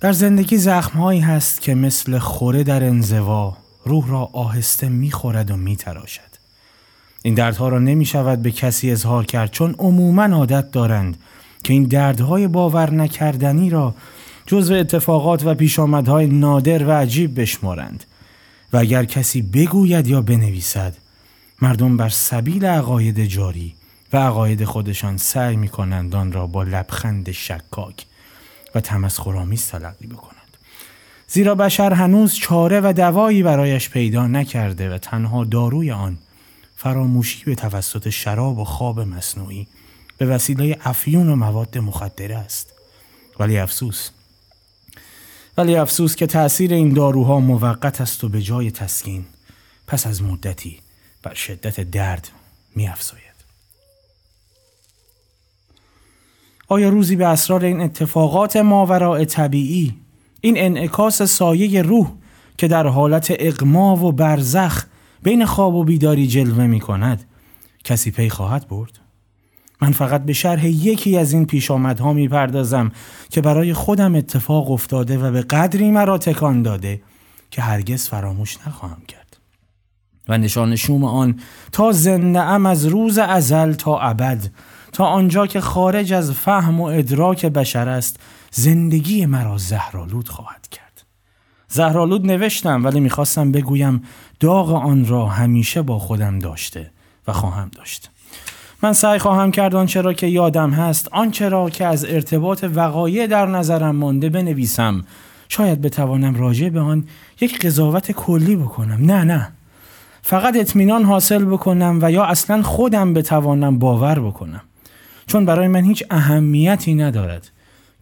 در زندگی زخمهایی هست که مثل خوره در انزوا روح را آهسته می‌خورد و میتراشد. این دردها را نمی شود به کسی اظهار کرد چون عموما عادت دارند که این دردهای باور نکردنی را جزو اتفاقات و پیشامدهای نادر و عجیب بشمارند و اگر کسی بگوید یا بنویسد مردم بر سبیل عقاید جاری و عقاید خودشان سعی می کنند آن را با لبخند شکاک و تمسخرآمیز تلقی بکنند زیرا بشر هنوز چاره و دوایی برایش پیدا نکرده و تنها داروی آن فراموشی به توسط شراب و خواب مصنوعی به وسیله افیون و مواد مخدره است ولی افسوس ولی افسوس که تأثیر این داروها موقت است و به جای تسکین پس از مدتی بر شدت درد می افزاید. آیا روزی به اسرار این اتفاقات ماوراء طبیعی این انعکاس سایه روح که در حالت اقما و برزخ بین خواب و بیداری جلوه می کند کسی پی خواهد برد؟ من فقط به شرح یکی از این پیشامدها می پردازم که برای خودم اتفاق افتاده و به قدری مرا تکان داده که هرگز فراموش نخواهم کرد. و نشان شوم آن تا زنده ام از روز ازل تا ابد تا آنجا که خارج از فهم و ادراک بشر است زندگی مرا زهرالود خواهد کرد. زهرالود نوشتم ولی می‌خواستم بگویم داغ آن را همیشه با خودم داشته و خواهم داشت. من سعی خواهم کرد آنچه را که یادم هست آنچه را که از ارتباط وقایع در نظرم مانده بنویسم شاید بتوانم راجع به آن یک قضاوت کلی بکنم نه نه فقط اطمینان حاصل بکنم و یا اصلا خودم بتوانم باور بکنم چون برای من هیچ اهمیتی ندارد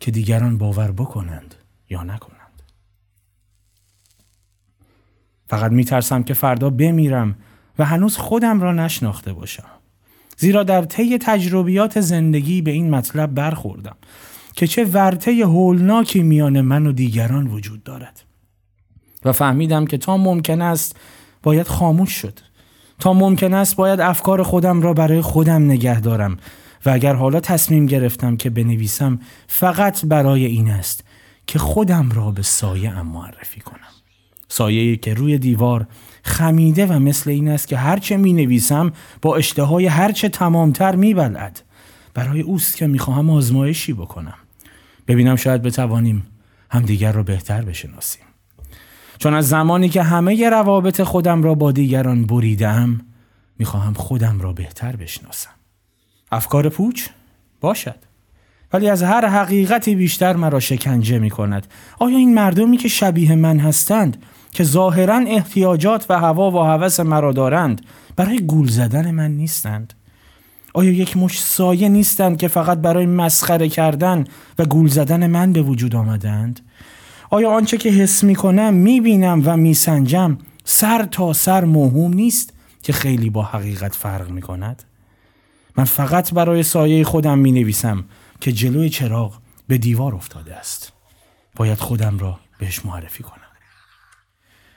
که دیگران باور بکنند یا نکنند. فقط میترسم که فردا بمیرم و هنوز خودم را نشناخته باشم. زیرا در طی تجربیات زندگی به این مطلب برخوردم که چه ورطه هولناکی میان من و دیگران وجود دارد. و فهمیدم که تا ممکن است باید خاموش شد. تا ممکن است باید افکار خودم را برای خودم نگه دارم. و اگر حالا تصمیم گرفتم که بنویسم فقط برای این است که خودم را به سایه ام معرفی کنم سایه که روی دیوار خمیده و مثل این است که هرچه می نویسم با اشتهای هرچه تمامتر می بلد. برای اوست که می خواهم آزمایشی بکنم. ببینم شاید بتوانیم همدیگر را بهتر بشناسیم. چون از زمانی که همه روابط خودم را با دیگران بریدم می خواهم خودم را بهتر بشناسم. افکار پوچ؟ باشد. ولی از هر حقیقتی بیشتر مرا شکنجه می کند. آیا این مردمی که شبیه من هستند که ظاهرا احتیاجات و هوا و هوس مرا دارند برای گول زدن من نیستند آیا یک مش سایه نیستند که فقط برای مسخره کردن و گول زدن من به وجود آمدند آیا آنچه که حس می کنم می بینم و می سنجم سر تا سر موهوم نیست که خیلی با حقیقت فرق می کند من فقط برای سایه خودم می نویسم که جلوی چراغ به دیوار افتاده است. باید خودم را بهش معرفی کنم.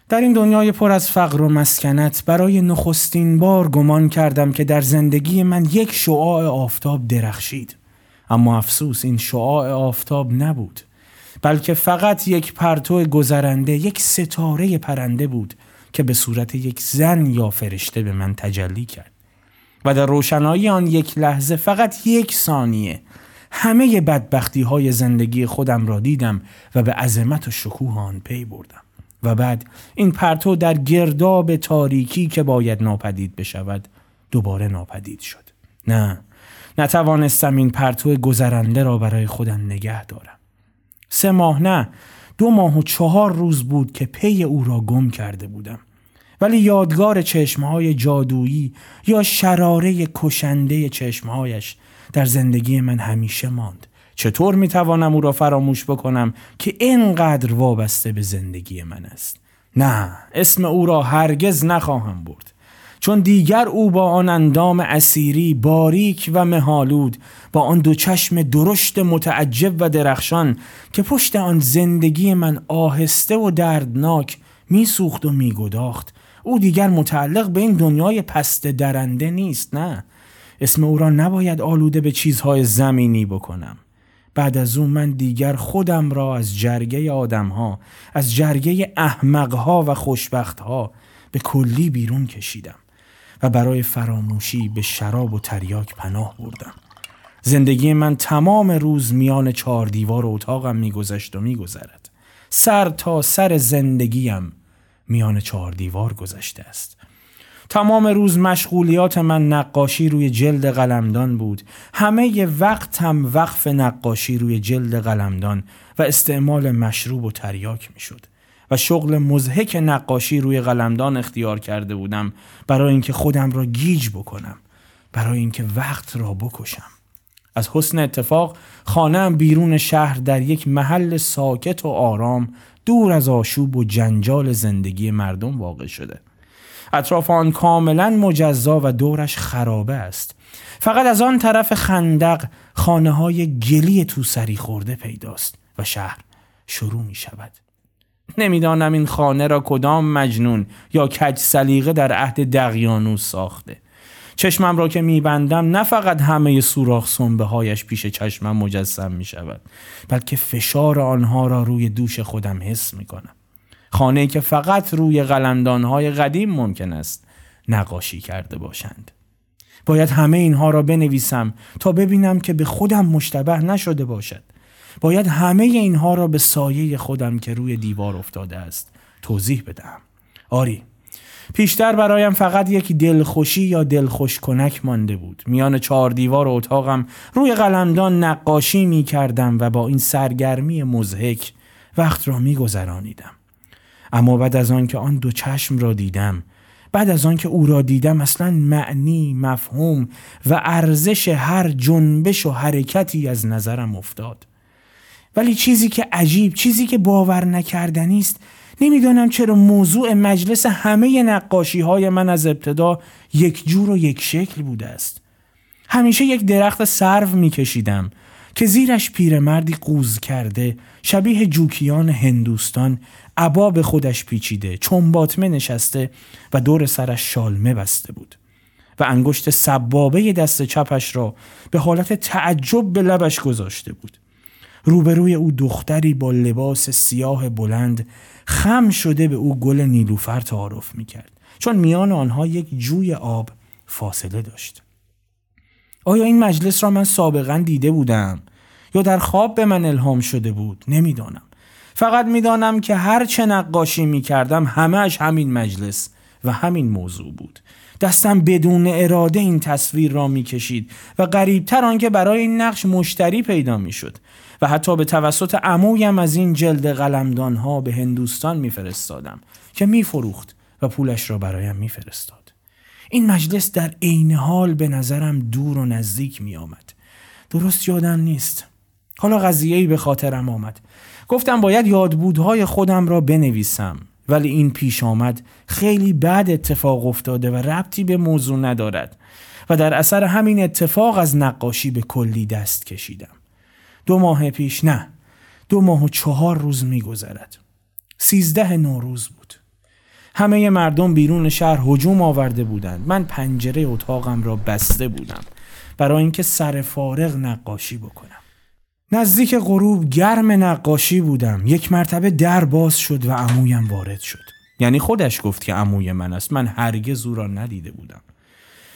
در این دنیای پر از فقر و مسکنت برای نخستین بار گمان کردم که در زندگی من یک شعاع آفتاب درخشید. اما افسوس این شعاع آفتاب نبود بلکه فقط یک پرتو گذرنده یک ستاره پرنده بود که به صورت یک زن یا فرشته به من تجلی کرد. و در روشنایی آن یک لحظه فقط یک ثانیه همه بدبختی های زندگی خودم را دیدم و به عظمت و شکوه آن پی بردم و بعد این پرتو در گرداب تاریکی که باید ناپدید بشود دوباره ناپدید شد. نه نتوانستم این پرتو گذرنده را برای خودم نگه دارم. سه ماه نه دو ماه و چهار روز بود که پی او را گم کرده بودم. ولی یادگار چشمهای جادویی یا شراره کشنده چشمهایش در زندگی من همیشه ماند. چطور می توانم او را فراموش بکنم که اینقدر وابسته به زندگی من است؟ نه اسم او را هرگز نخواهم برد. چون دیگر او با آن اندام اسیری باریک و مهالود با آن دو چشم درشت متعجب و درخشان که پشت آن زندگی من آهسته و دردناک میسوخت و میگداخت او دیگر متعلق به این دنیای پست درنده نیست نه. اسم او را نباید آلوده به چیزهای زمینی بکنم. بعد از اون من دیگر خودم را از جرگه آدمها از جرگه احمقها و خوشبختها به کلی بیرون کشیدم و برای فراموشی به شراب و تریاک پناه بردم. زندگی من تمام روز میان چهار دیوار اتاقم میگذشت و میگذرد. سر تا سر زندگیم میان چهار دیوار گذشته است. تمام روز مشغولیات من نقاشی روی جلد قلمدان بود. همه وقت هم وقف نقاشی روی جلد قلمدان و استعمال مشروب و تریاک می شد و شغل مزهک نقاشی روی قلمدان اختیار کرده بودم برای اینکه خودم را گیج بکنم برای اینکه وقت را بکشم. از حسن اتفاق خانم بیرون شهر در یک محل ساکت و آرام دور از آشوب و جنجال زندگی مردم واقع شده. اطراف آن کاملا مجزا و دورش خرابه است. فقط از آن طرف خندق خانه های گلی تو سری خورده پیداست و شهر شروع می شود نمی‌دانم این خانه را کدام مجنون یا کج سلیقه در عهد دقیانوس ساخته. چشمم را که میبندم نه فقط همه سوراخ سنبه هایش پیش چشمم مجسم می شود بلکه فشار آنها را روی دوش خودم حس می کنم خانه که فقط روی قلمدان های قدیم ممکن است نقاشی کرده باشند. باید همه اینها را بنویسم تا ببینم که به خودم مشتبه نشده باشد. باید همه اینها را به سایه خودم که روی دیوار افتاده است توضیح بدم آری پیشتر برایم فقط یک دلخوشی یا دلخوش کنک مانده بود میان چهار دیوار اتاقم روی قلمدان نقاشی می کردم و با این سرگرمی مزهک وقت را می گذرانیدم. اما بعد از آن که آن دو چشم را دیدم بعد از آن که او را دیدم اصلا معنی، مفهوم و ارزش هر جنبش و حرکتی از نظرم افتاد ولی چیزی که عجیب، چیزی که باور نکردنی است نمی‌دانم چرا موضوع مجلس همه نقاشی های من از ابتدا یک جور و یک شکل بوده است. همیشه یک درخت سرو میکشیدم که زیرش پیرمردی قوز کرده شبیه جوکیان هندوستان عبا به خودش پیچیده چنباتمه نشسته و دور سرش شالمه بسته بود. و انگشت سبابه دست چپش را به حالت تعجب به لبش گذاشته بود. روبروی او دختری با لباس سیاه بلند خم شده به او گل نیلوفر تعارف می‌کرد. چون میان آنها یک جوی آب فاصله داشت. آیا این مجلس را من سابقا دیده بودم؟ یا در خواب به من الهام شده بود؟ نمی‌دانم. فقط می‌دانم که هر چه نقاشی می‌کردم همهش همین مجلس و همین موضوع بود. دستم بدون اراده این تصویر را می‌کشید و قریبتر آنکه برای این نقش مشتری پیدا می‌شد. و حتی به توسط عمویم از این جلد قلمدان ها به هندوستان میفرستادم که میفروخت و پولش را برایم میفرستاد این مجلس در عین حال به نظرم دور و نزدیک می آمد. درست یادم نیست. حالا قضیه به خاطرم آمد. گفتم باید یادبودهای خودم را بنویسم ولی این پیش آمد خیلی بد اتفاق افتاده و ربطی به موضوع ندارد و در اثر همین اتفاق از نقاشی به کلی دست کشیدم. دو ماه پیش نه. دو ماه و چهار روز میگذرد. سیزده نوروز بود. همه مردم بیرون شهر هجوم آورده بودند. من پنجره اتاقم را بسته بودم برای اینکه سر فارغ نقاشی بکنم. نزدیک غروب گرم نقاشی بودم. یک مرتبه در باز شد و عمویم وارد شد. یعنی خودش گفت که عموی من است. من هرگز او را ندیده بودم.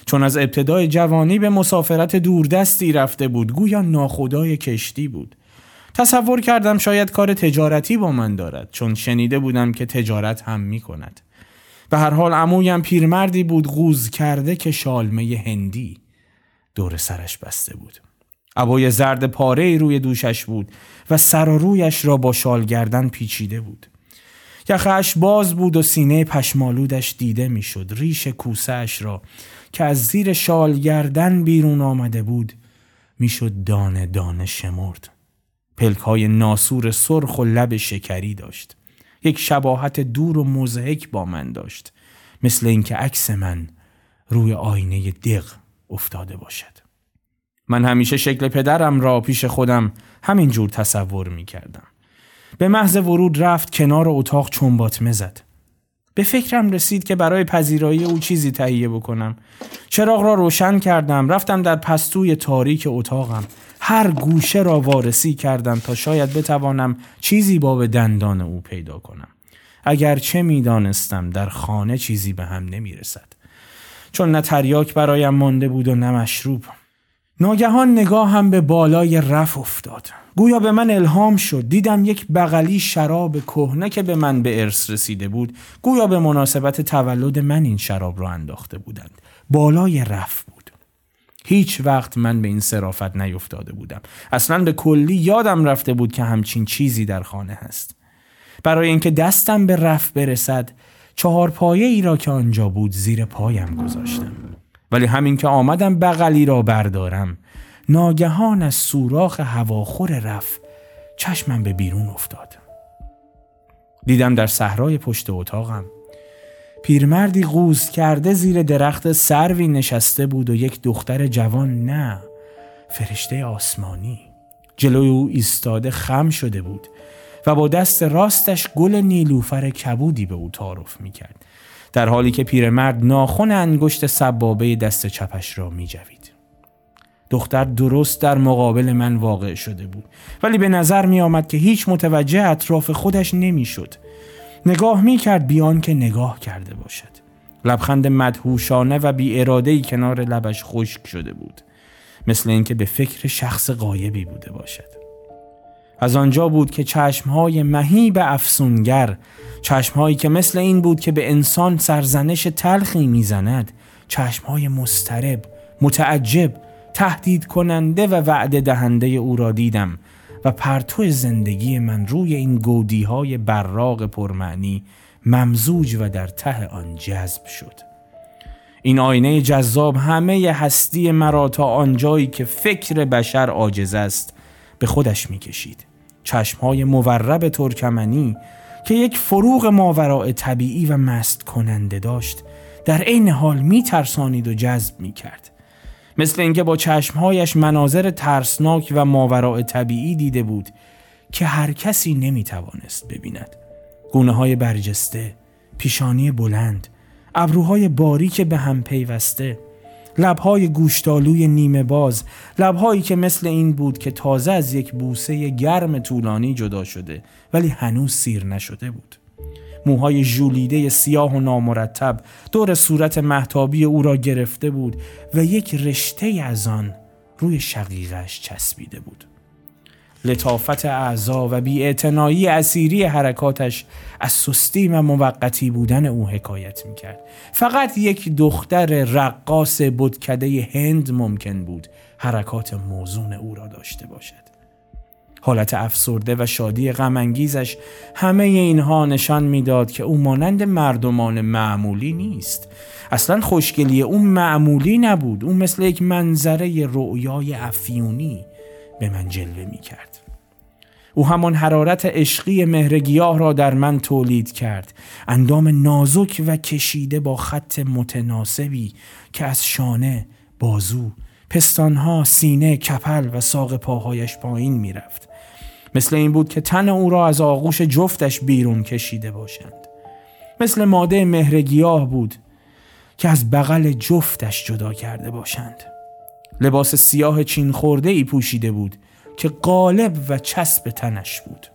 چون از ابتدای جوانی به مسافرت دوردستی رفته بود گویا ناخدای کشتی بود. تصور کردم شاید کار تجارتی با من دارد چون شنیده بودم که تجارت هم می کند به هر حال عمویم پیرمردی بود غوز کرده که شالمه هندی دور سرش بسته بود. عبای زرد پاره روی دوشش بود و سر و رویش را با شال گردن پیچیده بود. یخش باز بود و سینه پشمالودش دیده می‌شد. ریش کوسهش را که از زیر شال گردن بیرون آمده بود می‌شد دانه دانه شمرد پلک های ناسور سرخ و لب شکری داشت یک شباهت دور و مزهک با من داشت مثل اینکه عکس من روی آینه دق افتاده باشد من همیشه شکل پدرم را پیش خودم همین جور تصور می کردم. به محض ورود رفت کنار اتاق چنباتمه زد. به فکرم رسید که برای پذیرایی او چیزی تهیه بکنم. چراغ را روشن کردم، رفتم در پستوی تاریک اتاقم. هر گوشه را وارسی کردم تا شاید بتوانم چیزی با به دندان او پیدا کنم. اگر چه می‌دانستم در خانه چیزی به هم نمی رسد. چون نه تریاک برایم مانده بود و نه مشروب. ناگهان نگاه هم به بالای رف افتاد. گویا به من الهام شد. دیدم یک بغلی شراب کهنه که به من به ارث رسیده بود. گویا به مناسبت تولد من این شراب را انداخته بودند. بالای رف بود. هیچ وقت من به این صرافت نیفتاده بودم. اصلا به کلی یادم رفته بود که همچین چیزی در خانه هست. برای اینکه دستم به رف برسد چهار پایه ای را که آنجا بود زیر پایم گذاشتم. ولی همین که آمدم بغلی را بردارم ناگهان از سوراخ هواخور رف چشمم به بیرون افتاد دیدم در صحرای پشت اتاقم پیرمردی قوز کرده زیر درخت سروی نشسته بود و یک دختر جوان نه فرشته آسمانی جلوی او ایستاده خم شده بود و با دست راستش گل نیلوفر کبودی به او تعارف می کرد در حالی که پیرمرد ناخن انگشت سبابه دست چپش را می جوید. دختر درست در مقابل من واقع شده بود ولی به نظر می آمد که هیچ متوجه اطراف خودش نمی شد. نگاه می کرد بیان که نگاه کرده باشد. لبخند مدهوشانه و بی ای کنار لبش خشک شده بود. مثل اینکه به فکر شخص غایبی بوده باشد. از آنجا بود که چشمهای مهیب افسونگر چشمهایی که مثل این بود که به انسان سرزنش تلخی می‌زند چشمهای مسترب متعجب تهدید کننده و وعده دهنده او را دیدم و پرتو زندگی من روی این گودی های براغ پرمعنی ممزوج و در ته آن جذب شد این آینه جذاب همه هستی مرا تا آنجایی که فکر بشر عاجز است به خودش می‌کشید چشمهای مورب ترکمنی که یک فروغ ماوراء طبیعی و مست کننده داشت در عین حال می ترسانید و جذب می کرد. مثل اینکه با چشمهایش مناظر ترسناک و ماوراء طبیعی دیده بود که هر کسی نمی توانست ببیند. گونه های برجسته، پیشانی بلند، ابروهای باریک به هم پیوسته، لبهای گوشتالوی نیمه باز لبهایی که مثل این بود که تازه از یک بوسه گرم طولانی جدا شده ولی هنوز سیر نشده بود موهای ژولیده سیاه و نامرتب دور صورت محتابی او را گرفته بود و یک رشته از آن روی شقیقش چسبیده بود. لطافت اعضا و بیاعتنایی اسیری حرکاتش از سستی و موقتی بودن او حکایت می‌کرد. فقط یک دختر رقاص بدکده هند ممکن بود حرکات موزون او را داشته باشد. حالت افسرده و شادی غمانگیزش همه اینها نشان می‌داد که او مانند مردمان معمولی نیست اصلا خوشگلی او معمولی نبود او مثل یک منظره رؤیای افیونی به من جلوه می کرد. او همان حرارت عشقی مهرگیاه را در من تولید کرد اندام نازک و کشیده با خط متناسبی که از شانه، بازو، پستانها، سینه، کپل و ساق پاهایش پایین می‌رفت. مثل این بود که تن او را از آغوش جفتش بیرون کشیده باشند. مثل ماده مهرگیاه بود که از بغل جفتش جدا کرده باشند. لباس سیاه چین خورده ای پوشیده بود که قالب و چسب تنش بود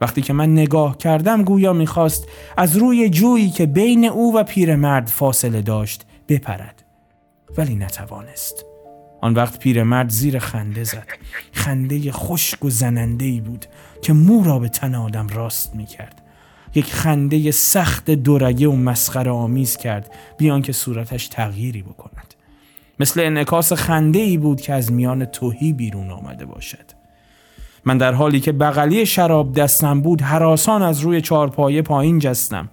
وقتی که من نگاه کردم گویا می‌خواست از روی جویی که بین او و پیرمرد فاصله داشت بپرد ولی نتوانست آن وقت پیرمرد زیر خنده زد. خنده خشک و زننده ای بود که مو را به تن آدم راست می‌کرد. یک خنده سخت دورگه و مسخره آمیز کرد بیان که صورتش تغییری بکند. مثل انعکاس خنده ای بود که از میان توهی بیرون آمده باشد. من در حالی که بغلی شراب دستم بود حراسان از روی چارپایه پایین جستم.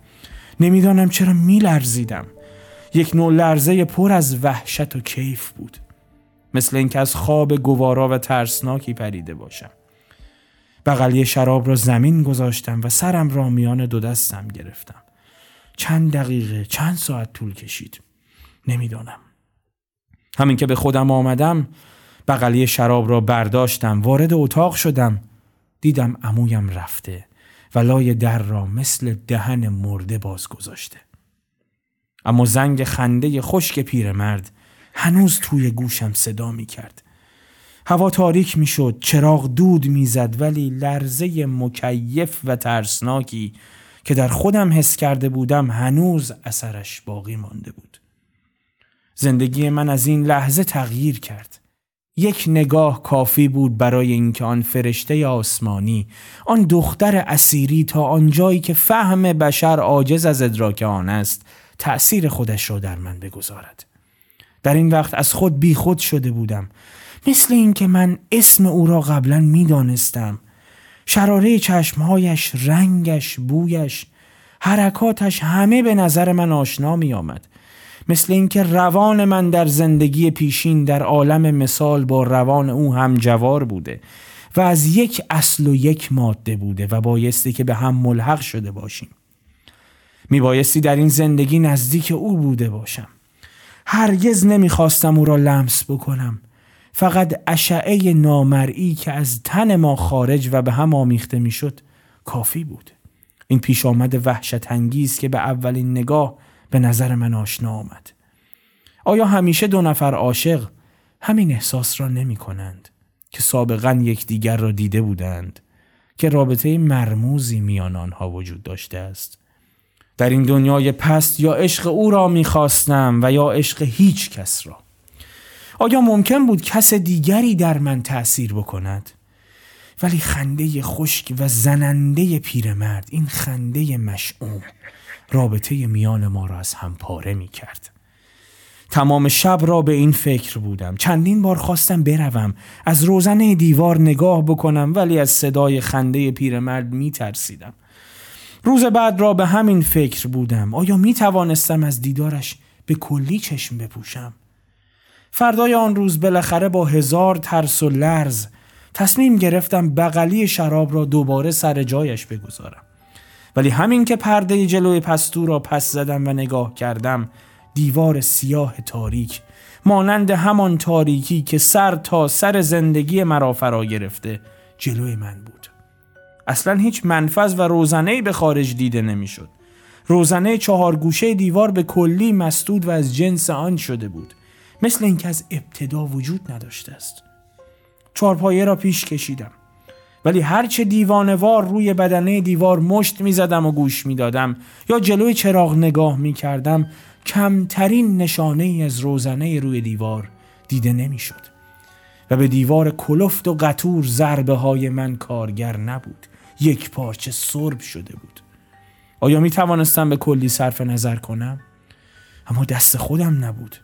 نمی‌دانم چرا میلرزیدم. یک نوع لرزه پر از وحشت و کیف بود. مثل اینکه از خواب گوارا و ترسناکی پریده باشم. بغلی شراب را زمین گذاشتم و سرم را میان دو دستم گرفتم. چند دقیقه چند ساعت طول کشید. نمی‌دانم. همین که به خودم آمدم بغلی شراب را برداشتم وارد اتاق شدم. دیدم عمویم رفته و لای در را مثل دهن مرده باز گذاشته. اما زنگ خنده خشک پیرمرد هنوز توی گوشم صدا می کرد. هوا تاریک می شد، چراغ دود می زد ولی لرزه مکیف و ترسناکی که در خودم حس کرده بودم هنوز اثرش باقی مانده بود. زندگی من از این لحظه تغییر کرد. یک نگاه کافی بود برای اینکه آن فرشته آسمانی آن دختر اسیری تا آنجایی که فهم بشر عاجز از ادراک آن است تأثیر خودش را در من بگذارد در این وقت از خود بیخود شده بودم. مثل اینکه من اسم او را قبلا می‌دانستم شراره چشمهایش رنگش بویش حرکاتش همه به نظر من آشنا می آمد. مثل اینکه روان من در زندگی پیشین در عالم مثال با روان او هم جوار بوده و از یک اصل و یک ماده بوده و بایستی که به هم ملحق شده باشیم. می بایستی در این زندگی نزدیک او بوده باشم. هرگز نمی‌خواستم او را لمس بکنم. فقط اشعه نامرئی که از تن ما خارج و به هم آمیخته می‌شد کافی بود. این پیش آمد وحشت انگیز که به اولین نگاه به نظر من آشنا آمد. آیا همیشه دو نفر عاشق همین احساس را نمی کنند که سابقا یکدیگر را دیده بودند که رابطه مرموزی میان آنها وجود داشته است؟ در این دنیای پست یا عشق او را می‌خواستم و یا عشق هیچ کس را آیا ممکن بود کس دیگری در من تأثیر بکند؟ ولی خنده خشک و زننده پیرمرد این خنده مشعوم رابطه میان ما را از هم پاره می کرد. تمام شب را به این فکر بودم چندین بار خواستم بروم از روزنه دیوار نگاه بکنم ولی از صدای خنده پیرمرد می ترسیدم روز بعد را به همین فکر بودم. آیا می توانستم از دیدارش به کلی چشم بپوشم؟ فردای آن روز بالاخره با هزار ترس و لرز تصمیم گرفتم بغلی شراب را دوباره سر جایش بگذارم. ولی همین که پرده جلوی پستو را پس زدم و نگاه کردم دیوار سیاه تاریک مانند همان تاریکی که سر تا سر زندگی مرا فرا گرفته جلوی من بود. اصلا هیچ منفذ و روزنه به خارج دیده نمی‌شد. روزنه چهار گوشه دیوار به کلی مسدود و از جنس آن شده بود. مثل اینکه از ابتدا وجود نداشته است. چهارپایه را پیش کشیدم. ولی هرچه دیوانوار روی بدنه دیوار مشت می‌زدم و گوش می‌دادم یا جلوی چراغ نگاه می‌کردم کمترین نشانه ای از روزنه روی دیوار دیده نمی‌شد. و به دیوار کلفت و قطور ضربه های من کارگر نبود. یک پارچه سرب شده بود. آیا می توانستم به کلی صرف نظر کنم؟ اما دست خودم نبود.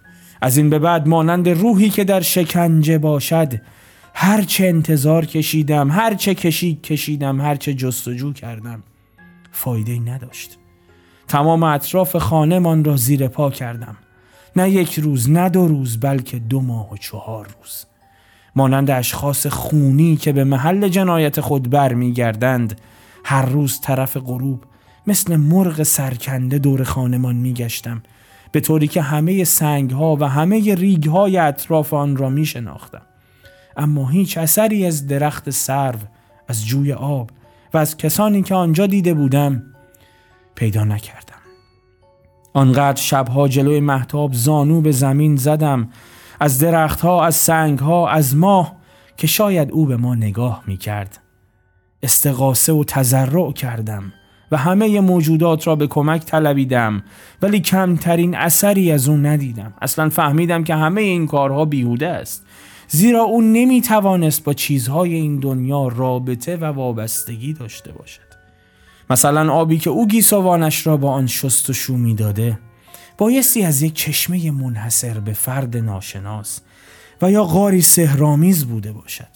از این به بعد مانند روحی که در شکنجه باشد هرچه انتظار کشیدم هرچه کشید کشیدم هرچه جستجو کردم فایده نداشت. تمام اطراف خانهمان را زیر پا کردم. نه یک روز نه دو روز بلکه دو ماه و چهار روز. مانند اشخاص خونی که به محل جنایت خود برمیگردند هر روز طرف غروب مثل مرغ سرکنده دور خانمان میگشتم به طوری که همه سنگ ها و همه ریگ های اطراف آن را می شناختم. اما هیچ اثری از درخت سرو، از جوی آب و از کسانی که آنجا دیده بودم پیدا نکردم. آنقدر شبها جلوی محتاب زانو به زمین زدم از درختها از سنگها از ماه که شاید او به ما نگاه می کرد. استقاسه و تذرع کردم و همه موجودات را به کمک طلبیدم ولی کمترین اثری از او ندیدم. اصلا فهمیدم که همه این کارها بیهوده است. زیرا او نمی توانست با چیزهای این دنیا رابطه و وابستگی داشته باشد. مثلا آبی که او گیسوانش را با آن شست و شو می داده بایستی از یک چشمه منحصر به فرد ناشناس و یا غاری سهرامیز بوده باشد.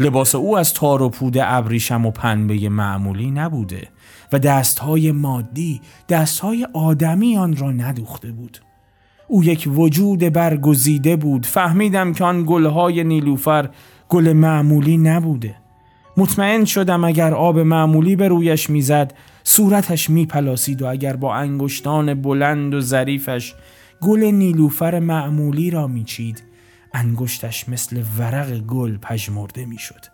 لباس او از تار و پود ابریشم و پنبه معمولی نبوده و دستهای مادی دستهای آدمی آن را ندوخته بود. او یک وجود برگزیده بود. فهمیدم که آن گلهای نیلوفر گل معمولی نبوده. مطمئن شدم اگر آب معمولی به رویش می‌زد صورتش میپلاسید و اگر با انگشتان بلند و ظریفش گل نیلوفر معمولی را میچید انگشتش مثل ورق گل پژمرده می‌شد.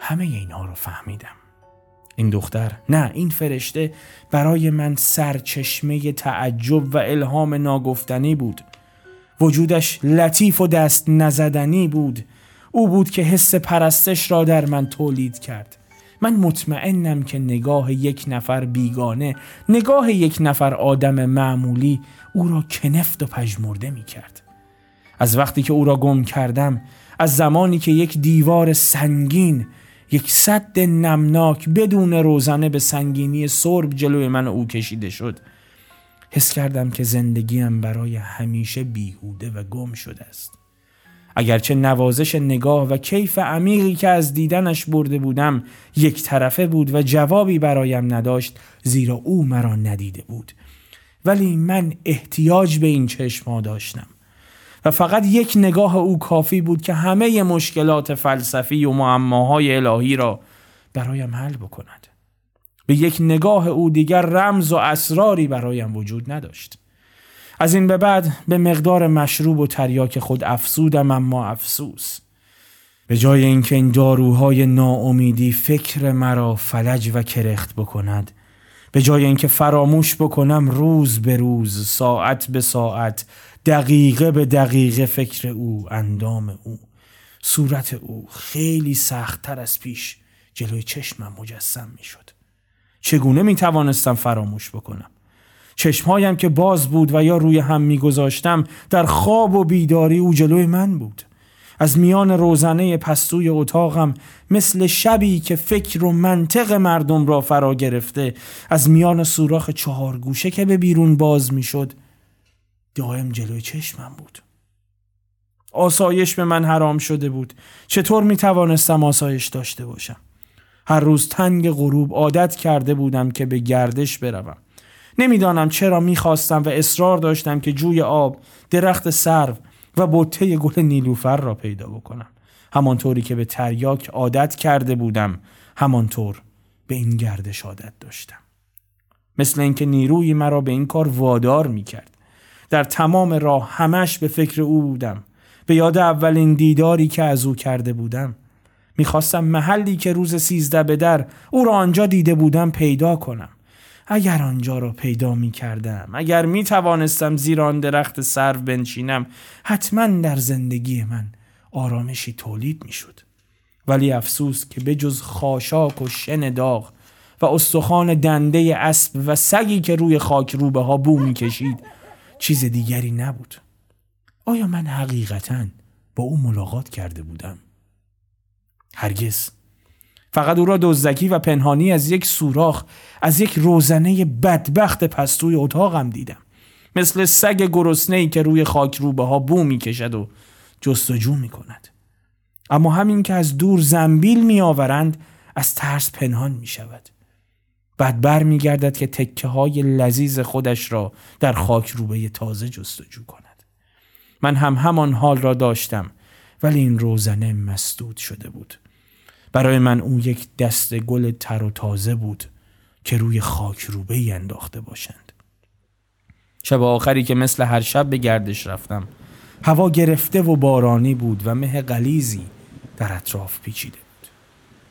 همه اینها رو فهمیدم. این دختر نه این فرشته برای من سرچشمه تعجب و الهام ناگفتنی بود. وجودش لطیف و دست نزدنی بود. او بود که حس پرستش را در من تولید کرد. من مطمئنم که نگاه یک نفر بیگانه نگاه یک نفر آدم معمولی او را کنفت و پژمرده می کرد. از وقتی که او را گم کردم از زمانی که یک دیوار سنگین یک صد نمناک بدون روزنه به سنگینی سرب جلوی من او کشیده شد حس کردم که زندگیم برای همیشه بیهوده و گم شده است. اگرچه نوازش نگاه و کیف عمیقی که از دیدنش برده بودم یک طرفه بود و جوابی برایم نداشت زیرا او مرا ندیده بود. ولی من احتیاج به این چشما داشتم. و فقط یک نگاه او کافی بود که همه مشکلات فلسفی و معماهای الهی را برایم حل بکند. به یک نگاه او دیگر رمز و اسراری برایم وجود نداشت. از این به بعد به مقدار مشروب و تریاک خود افسودم اما افسوس. به جای اینکه این داروهای ناامیدی فکر مرا فلج و کرخت بکند به جای اینکه فراموش بکنم روز به روز ساعت به ساعت دقیقه به دقیقه فکر او اندام او صورت او خیلی سختتر از پیش جلوی چشمم مجسم می شد چگونه می توانستم فراموش بکنم؟ چشمهایم که باز بود و یا روی هم میگذاشتم در خواب و بیداری او جلوی من بود. از میان روزنه پستوی اتاقم مثل شبی که فکر و منطق مردم را فرا گرفته از میان سوراخ چهار گوشه که به بیرون باز می‌شد دائم جلوی چشمم بود. آسایش به من حرام شده بود. چطور می توانستم آسایش داشته باشم؟ هر روز تنگ غروب عادت کرده بودم که به گردش بروم. نمی‌دانم چرا می‌خواستم و اصرار داشتم که جوی آب درخت سرو و بطه گل نیلوفر را پیدا بکنم. همانطوری که به تریاک عادت کرده بودم همانطور به این گردش عادت داشتم. مثل اینکه نیروی مرا به این کار وادار می‌کرد. در تمام راه همش به فکر او بودم. به یاد اولین دیداری که از او کرده بودم. می‌خواستم محلی که روز سیزده به در او را آنجا دیده بودم پیدا کنم. اگر آنجا را پیدا می کردم اگر می توانستم زیر آن درخت سرو بنشینم حتما در زندگی من آرامشی تولید می شد. ولی افسوس که به جز خاشاک و شن داغ و استخوان دنده اسب و سگی که روی خاک روبه ها بو می کشید چیز دیگری نبود. آیا من حقیقتا با او ملاقات کرده بودم؟ هرگز. فقط او را دزدکی و پنهانی از یک سوراخ از یک روزنه بدبخت پستوی اتاقم دیدم. مثل سگ گرسنه که روی خاک روبه ها بو می کشد و جستجو می کند اما همین که از دور زنبیل می آورند از ترس پنهان می شود بعد بر می گردد که تکه های لذیذ خودش را در خاک روبه تازه جستجو کند. من هم همان حال را داشتم ولی این روزنه مسدود شده بود. برای من او یک دست گل تر و تازه بود که روی خاک روبه ای انداخته باشند. شب آخری که مثل هر شب به گردش رفتم. هوا گرفته و بارانی بود و مه قلیزی در اطراف پیچیده بود.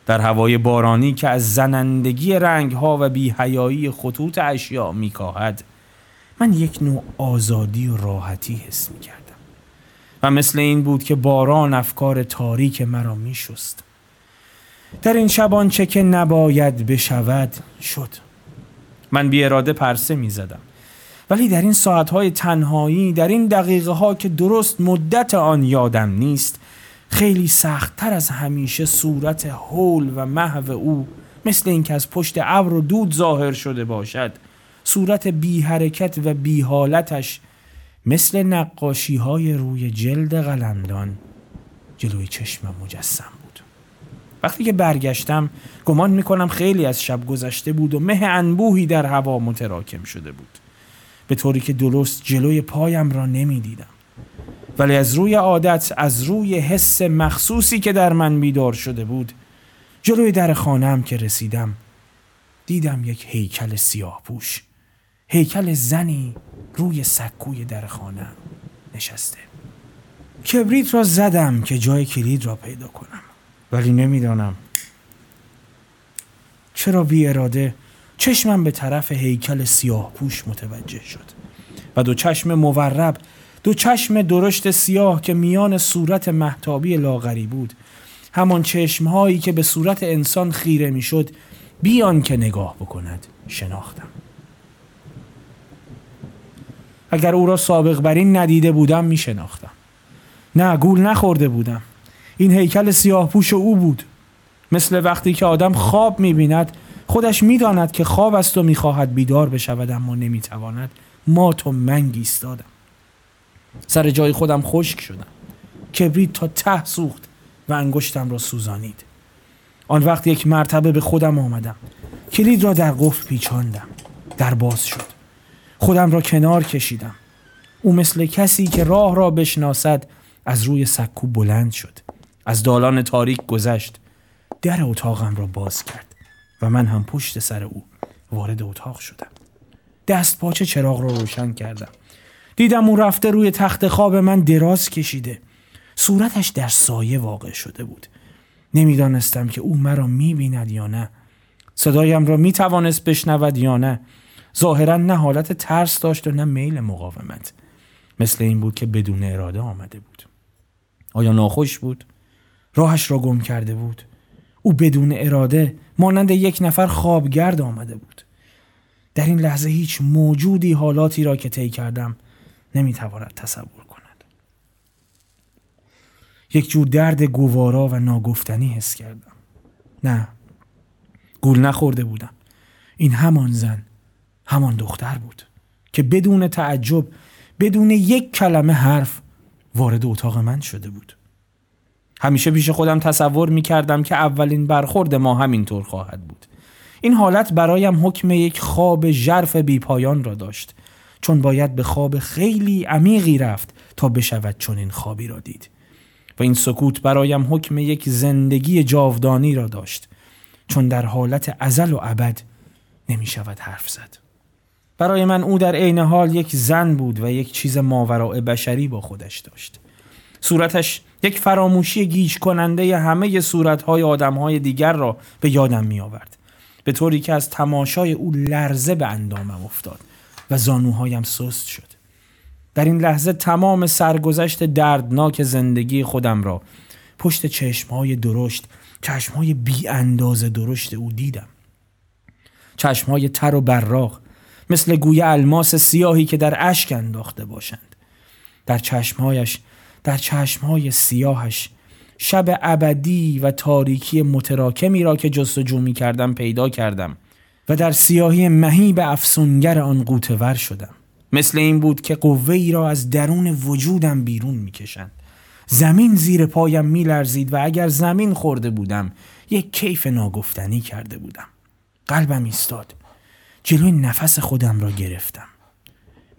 در هوای بارانی که از زنندگی رنگ ها و بیهیایی خطوط اشیاء میکاهد من یک نوع آزادی و راحتی حس می کردم و مثل این بود که باران افکار تاریک مرا می شست. در این شبان چه که نباید بشود شد. من بی اراده پرسه می زدم. ولی در این ساعتهای تنهایی در این دقیقه ها که درست مدت آن یادم نیست خیلی سختتر از همیشه صورت هول و محو او مثل اینکه از پشت ابر و دود ظاهر شده باشد صورت بی حرکت و بی حالتش مثل نقاشی های روی جلد قلمدان جلوی چشمم مجسم. وقتی که برگشتم گمان می‌کنم خیلی از شب گذشته بود و مه انبوهی در هوا متراکم شده بود. به طوری که درست جلوی پایم را نمی‌دیدم. ولی از روی عادت از روی حس مخصوصی که در من بیدار شده بود جلوی در خانم که رسیدم دیدم یک هیکل سیاه پوش. هیکل زنی روی سکوی در خانم نشسته. کبریت را زدم که جای کلید را پیدا کنم. ولی نمی‌دانم. چرا بی اراده چشمم به طرف هیکل سیاه پوش متوجه شد؟ و دو چشم مورب دو چشم درشت سیاه که میان صورت محتابی لاغری بود همان چشمهایی که به صورت انسان خیره می‌شد بیان که نگاه بکند شناختم. اگر او را سابق بر این ندیده بودم می شناختم نه گول نخورده بودم. این هیکل سیاه پوش او بود. مثل وقتی که آدم خواب می بیند خودش می‌داند که خواب است و می‌خواهد بیدار بشود اما نمی‌تواند مات و منگ ایستادم سر جای خودم خشک شدم. کبریت تا ته سوخت و انگشتم را سوزانید. آن وقت یک مرتبه به خودم آمدم. کلید را در قفل پیچاندم. در باز شد. خودم را کنار کشیدم. او مثل کسی که راه را بشناسد از روی سکو بلند شد. از دالان تاریک گذشت. در اتاقم را باز کرد و من هم پشت سر او وارد اتاق شدم. دست پاچه چراغ را روشن کردم. دیدم او رفته روی تخت خواب من دراز کشیده. صورتش در سایه واقع شده بود. نمی‌دانستم که او مرا می‌بیند یا نه. صدایم را می‌توانست بشنود یا نه. ظاهرا نه حالت ترس داشت و نه میل مقاومت. مثل این بود که بدون اراده آمده بود. آیا ناخوش بود؟ راهش را گم کرده بود. او بدون اراده مانند یک نفر خوابگرد آمده بود. در این لحظه هیچ موجودی حالاتی را که طی کردم نمی‌تواند تصور کند. یک جور درد گوارا و ناگفتنی حس کردم. نه گول نخورده بودم. این همان زن همان دختر بود که بدون تعجب بدون یک کلمه حرف وارد اتاق من شده بود. همیشه پیش خودم تصور می کردم که اولین برخورد ما همینطور خواهد بود. این حالت برایم حکم یک خواب ژرف بیپایان را داشت چون باید به خواب خیلی عمیقی رفت تا بشود این خوابی را دید. و این سکوت برایم حکم یک زندگی جاودانی را داشت چون در حالت ازل و ابد نمی شود حرف زد. برای من او در عین حال یک زن بود و یک چیز ماورای بشری با خودش داشت. صورتش یک فراموشی گیج کننده همه صورتهای آدمهای دیگر را به یادم می آورد به طوری که از تماشای او لرزه به اندامم افتاد و زانوهایم سست شد. در این لحظه تمام سرگذشت دردناک زندگی خودم را پشت چشمهای درشت چشمهای بی اندازه درشت او دیدم. چشمهای تر و براق مثل گوی الماس سیاهی که در اشک انداخته باشند. در چشمهایش در چشمهای سیاهش. شب ابدی و تاریکی متراکمی را که جستجو می کردم پیدا کردم و در سیاهی مهیب افسونگر آن قوتور شدم. مثل این بود که قوه ای را از درون وجودم بیرون می‌کشند. زمین زیر پایم میلرزید و اگر زمین خورده بودم یک کیف ناگفتنی کرده بودم. قلبم ایستاد. جلوی نفس خودم را گرفتم.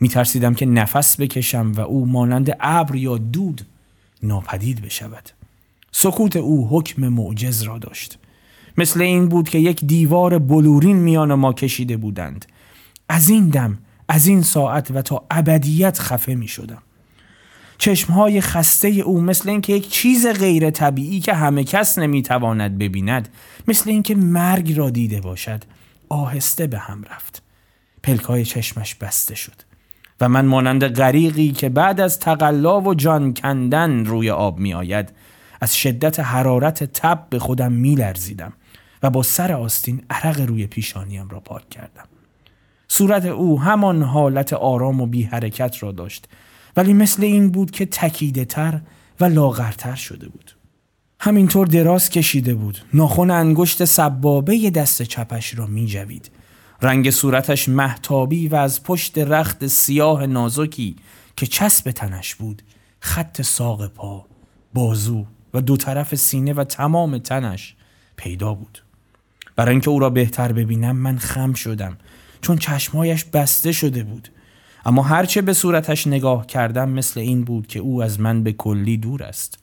میترسیدم که نفس بکشم و او مانند ابر یا دود ناپدید بشود. سکوت او حکم معجز را داشت. مثل این بود که یک دیوار بلورین میان ما کشیده بودند. از این دم از این ساعت و تا ابدیت خفه می شدم چشمهای خسته او مثل اینکه یک چیز غیر طبیعی که همه کس نمی‌تواند ببیند مثل اینکه مرگ را دیده باشد آهسته به هم رفت. پلکای چشمش بسته شد. و من مانند غریقی که بعد از تقلا و جان کندن روی آب می آید از شدت حرارت تب به خودم می لرزیدم و با سر آستین عرق روی پیشانیم را پاک کردم. صورت او همان حالت آرام و بی حرکت را داشت ولی مثل این بود که تکیده تر و لاغرتر شده بود. همینطور دراز کشیده بود. ناخن انگشت سبابه دست چپش را می جوید. رنگ صورتش محتابی و از پشت رخت سیاه نازکی که چسب تنش بود خط ساق پا بازو و دو طرف سینه و تمام تنش پیدا بود. برای اینکه او را بهتر ببینم من خم شدم چون چشمهایش بسته شده بود. اما هرچه به صورتش نگاه کردم مثل این بود که او از من به کلی دور است.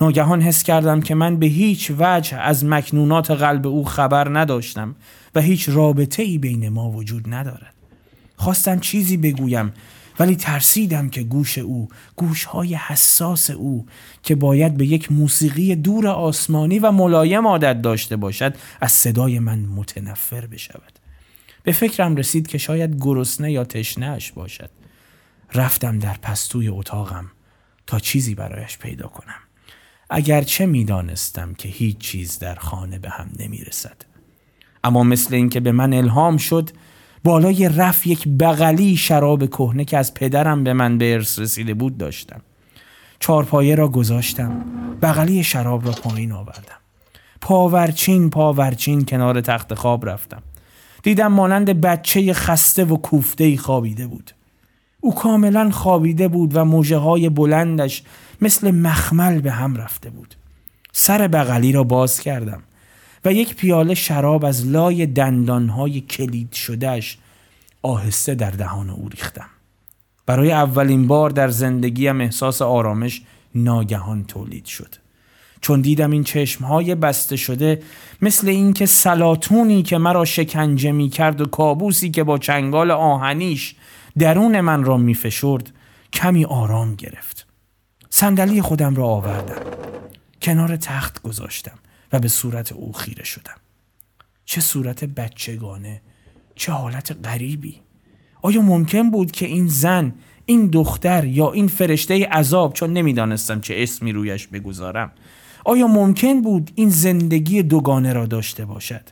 ناگهان حس کردم که من به هیچ وجه از مکنونات قلب او خبر نداشتم و هیچ رابطه ای بین ما وجود ندارد. خواستم چیزی بگویم ولی ترسیدم که گوش او گوشهای حساس او که باید به یک موسیقی دور آسمانی و ملایم عادت داشته باشد از صدای من متنفر بشود. به فکرم رسید که شاید گرسنه یا تشنهش باشد. رفتم در پستوی اتاقم تا چیزی برایش پیدا کنم. اگرچه می‌دانستم که هیچ چیز در خانه به هم نمی‌رسد. اما مثل اینکه به من الهام شد بالای رف یک بغلی شراب کهنه که از پدرم به من به ارث رسیده بود داشتم. چارپایه را گذاشتم بغلی شراب را پایین آوردم. پاورچین پاورچین کنار تخت خواب رفتم. دیدم مانند بچه خسته و کوفته خوابیده بود. او کاملا خوابیده بود و موجه های بلندش مثل مخمل به هم رفته بود. سر بغلی را باز کردم و یک پیاله شراب از لای دندانهای کلید شدهش آهسته در دهان او ریختم. برای اولین بار در زندگیم احساس آرامش ناگهان تولید شد. چون دیدم این چشمهای بسته شده مثل اینکه سلاتونی که مرا شکنجه می کرد و کابوسی که با چنگال آهنیش درون من را می فشرد کمی آرام گرفت. صندلی خودم را آوردم. کنار تخت گذاشتم و به صورت او خیره شدم. چه صورت بچگانه چه حالت غریبی. آیا ممکن بود که این زن این دختر یا این فرشته عذاب چون نمی‌دانستم چه اسمی رویش بگذارم. آیا ممکن بود این زندگی دوگانه را داشته باشد؟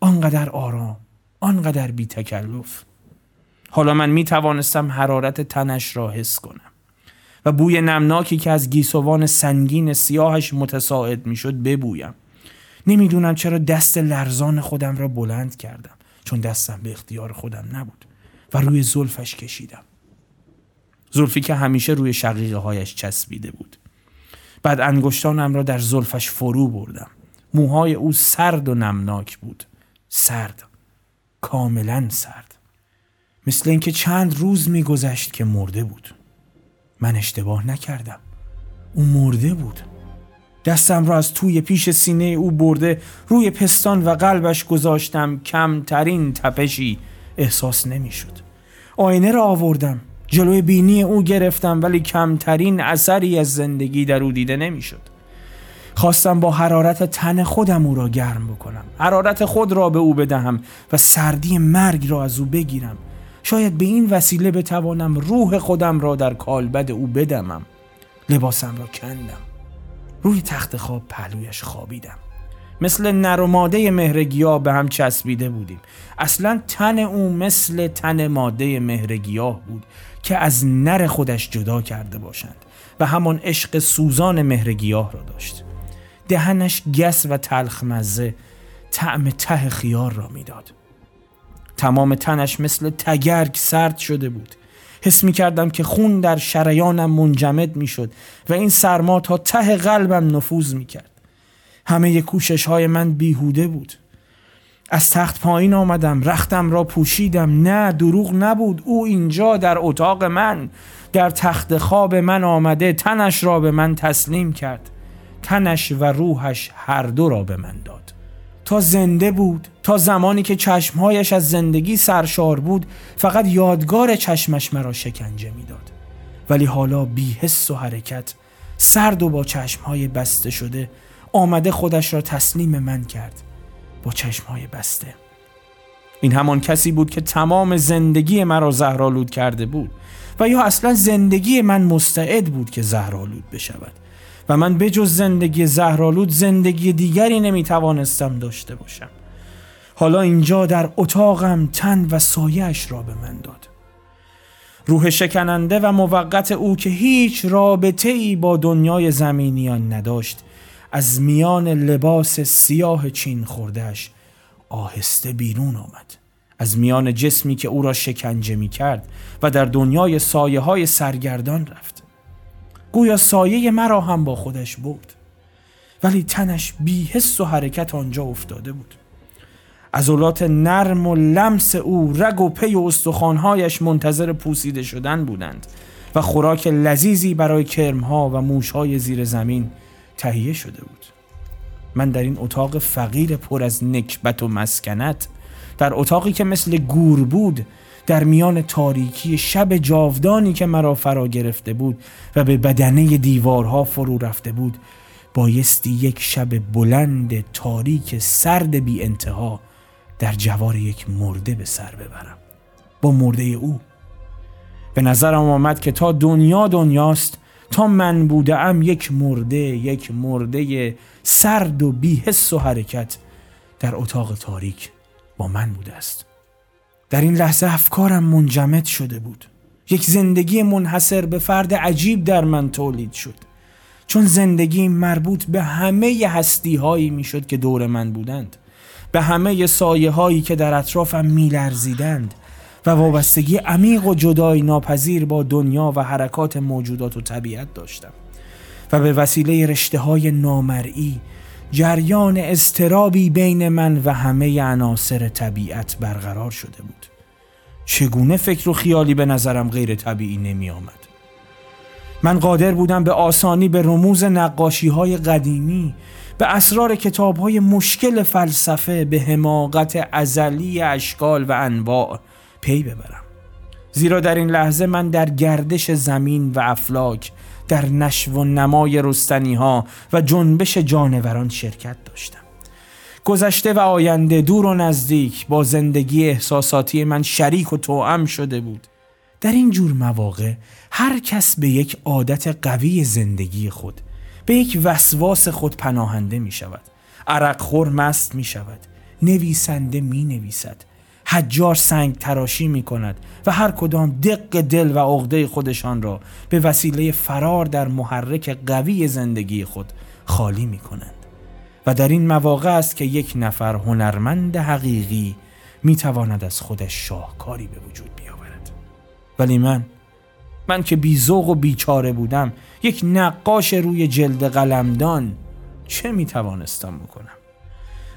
آنقدر آرام آنقدر بی تکلف حالا من می توانستم حرارت تنش را حس کنم. و بوی نمناکی که از گیسوان سنگین سیاهش متساعد می شد ببویم. نمی‌دونم چرا دست لرزان خودم را بلند کردم چون دستم به اختیار خودم نبود و روی زلفش کشیدم. زلفی که همیشه روی شقیقه هایش چسبیده بود. بعد انگشتانم را در زلفش فرو بردم. موهای او سرد و نمناک بود. سرد. کاملا سرد. مثل اینکه چند روز میگذشت که مرده بود. من اشتباه نکردم. او مرده بود. دستم را از توی پیش سینه او برده روی پستان و قلبش گذاشتم. کمترین تپشی احساس نمی‌شد. آینه را آوردم. جلوی بینی او گرفتم ولی کمترین اثری از زندگی در او دیده نمی‌شد. خواستم با حرارت تن خودم او را گرم بکنم. حرارت خود را به او بدهم و سردی مرگ را از او بگیرم. شاید به این وسیله بتوانم روح خودم را در کالبد او بدمم. لباسم را کندم. روی تخت خواب پهلویش خوابیدم. مثل نر و ماده مهرگیاه به هم چسبیده بودیم. اصلا تن او مثل تن ماده مهرگیاه بود که از نر خودش جدا کرده باشند و همان عشق سوزان مهرگیاه را داشت. دهنش گس و تلخ مزه طعم ته خیار را می‌داد. تمام تنش مثل تگرگ سرد شده بود. حس می کردم که خون در شریانم منجمد می شد و این سرما تا ته قلبم نفوذ می کرد همه کوشش های من بیهوده بود. از تخت پایین آمدم رختم را پوشیدم. نه دروغ نبود. او اینجا در اتاق من در تخت خواب من آمده تنش را به من تسلیم کرد. تنش و روحش هر دو را به من داد. تا زنده بود تا زمانی که چشمهایش از زندگی سرشار بود فقط یادگار چشمش مرا شکنجه می‌داد. ولی حالا بی حس و حرکت سرد و با چشمهای بسته شده آمده خودش را تسلیم من کرد. با چشمهای بسته. این همان کسی بود که تمام زندگی مرا زهرالود کرده بود و یا اصلا زندگی من مستعد بود که زهرالود بشود. من بجز زندگی زهرالود زندگی دیگری نمی‌توانستم داشته باشم. حالا اینجا در اتاقم تن و سایش را به من داد. روح شکننده و موقت او که هیچ رابطه ای با دنیای زمینیان نداشت از میان لباس سیاه چین خوردهش آهسته بیرون آمد. از میان جسمی که او را شکنجه می کرد و در دنیای سایه های سرگردان رفت. گویا سایه مرا هم با خودش بود ولی تنش بی حس و حرکت آنجا افتاده بود. عضلات نرم و لمس او رگ و پی و استخوانهایش منتظر پوسیده شدن بودند و خوراک لذیذی برای کرمها و موشهای زیر زمین تهیه شده بود. من در این اتاق فقیر پر از نکبت و مسکنت در اتاقی که مثل گور بود در میان تاریکی شب جاودانی که مرا فرا گرفته بود و به بدنه دیوارها فرو رفته بود بایستی یک شب بلند تاریک سرد بی انتها در جوار یک مرده به سر ببرم. با مرده او. به نظرم آمد که تا دنیا دنیاست تا من بودم یک مرده یک مرده سرد و بی حس و حرکت در اتاق تاریک با من بوده است در این لحظه افکارم منجمد شده بود. یک زندگی منحصر به فرد عجیب در من تولید شد. چون زندگی مربوط به همه هستی هایی می شد که دور من بودند به همه سایه هایی که در اطرافم می لرزیدند و وابستگی عمیق و جدای ناپذیر با دنیا و حرکات موجودات و طبیعت داشتم و به وسیله رشته های نامرئی جریان استرابی بین من و همه عناصر طبیعت برقرار شده بود. چگونه فکر و خیالی به نظرم غیر طبیعی نمی آمد؟ من قادر بودم به آسانی به رموز نقاشی های قدیمی به اسرار کتاب های مشکل فلسفه به حماقت ازلی اشکال و انواع پی ببرم. زیرا در این لحظه من در گردش زمین و افلاک در نشو و نمای رستنی ها و جنبش جانوران شرکت داشتم. گذشته و آینده دور و نزدیک با زندگی احساساتی من شریک و توأم شده بود. در این جور مواقع هر کس به یک عادت قوی زندگی خود به یک وسواس خود پناهنده می شود. عرق خور مست می شود. نویسنده می نویسد. حجار سنگ تراشی می کند و هر کدام دق دل و عقده خودشان را به وسیله فرار در محرک قوی زندگی خود خالی می کنند. و در این مواقع است که یک نفر هنرمند حقیقی می تواند از خودش شاهکاری به وجود بیاورد. ولی من من که بیزوق و بیچاره بودم یک نقاش روی جلد قلمدان چه می توانستم بکنم؟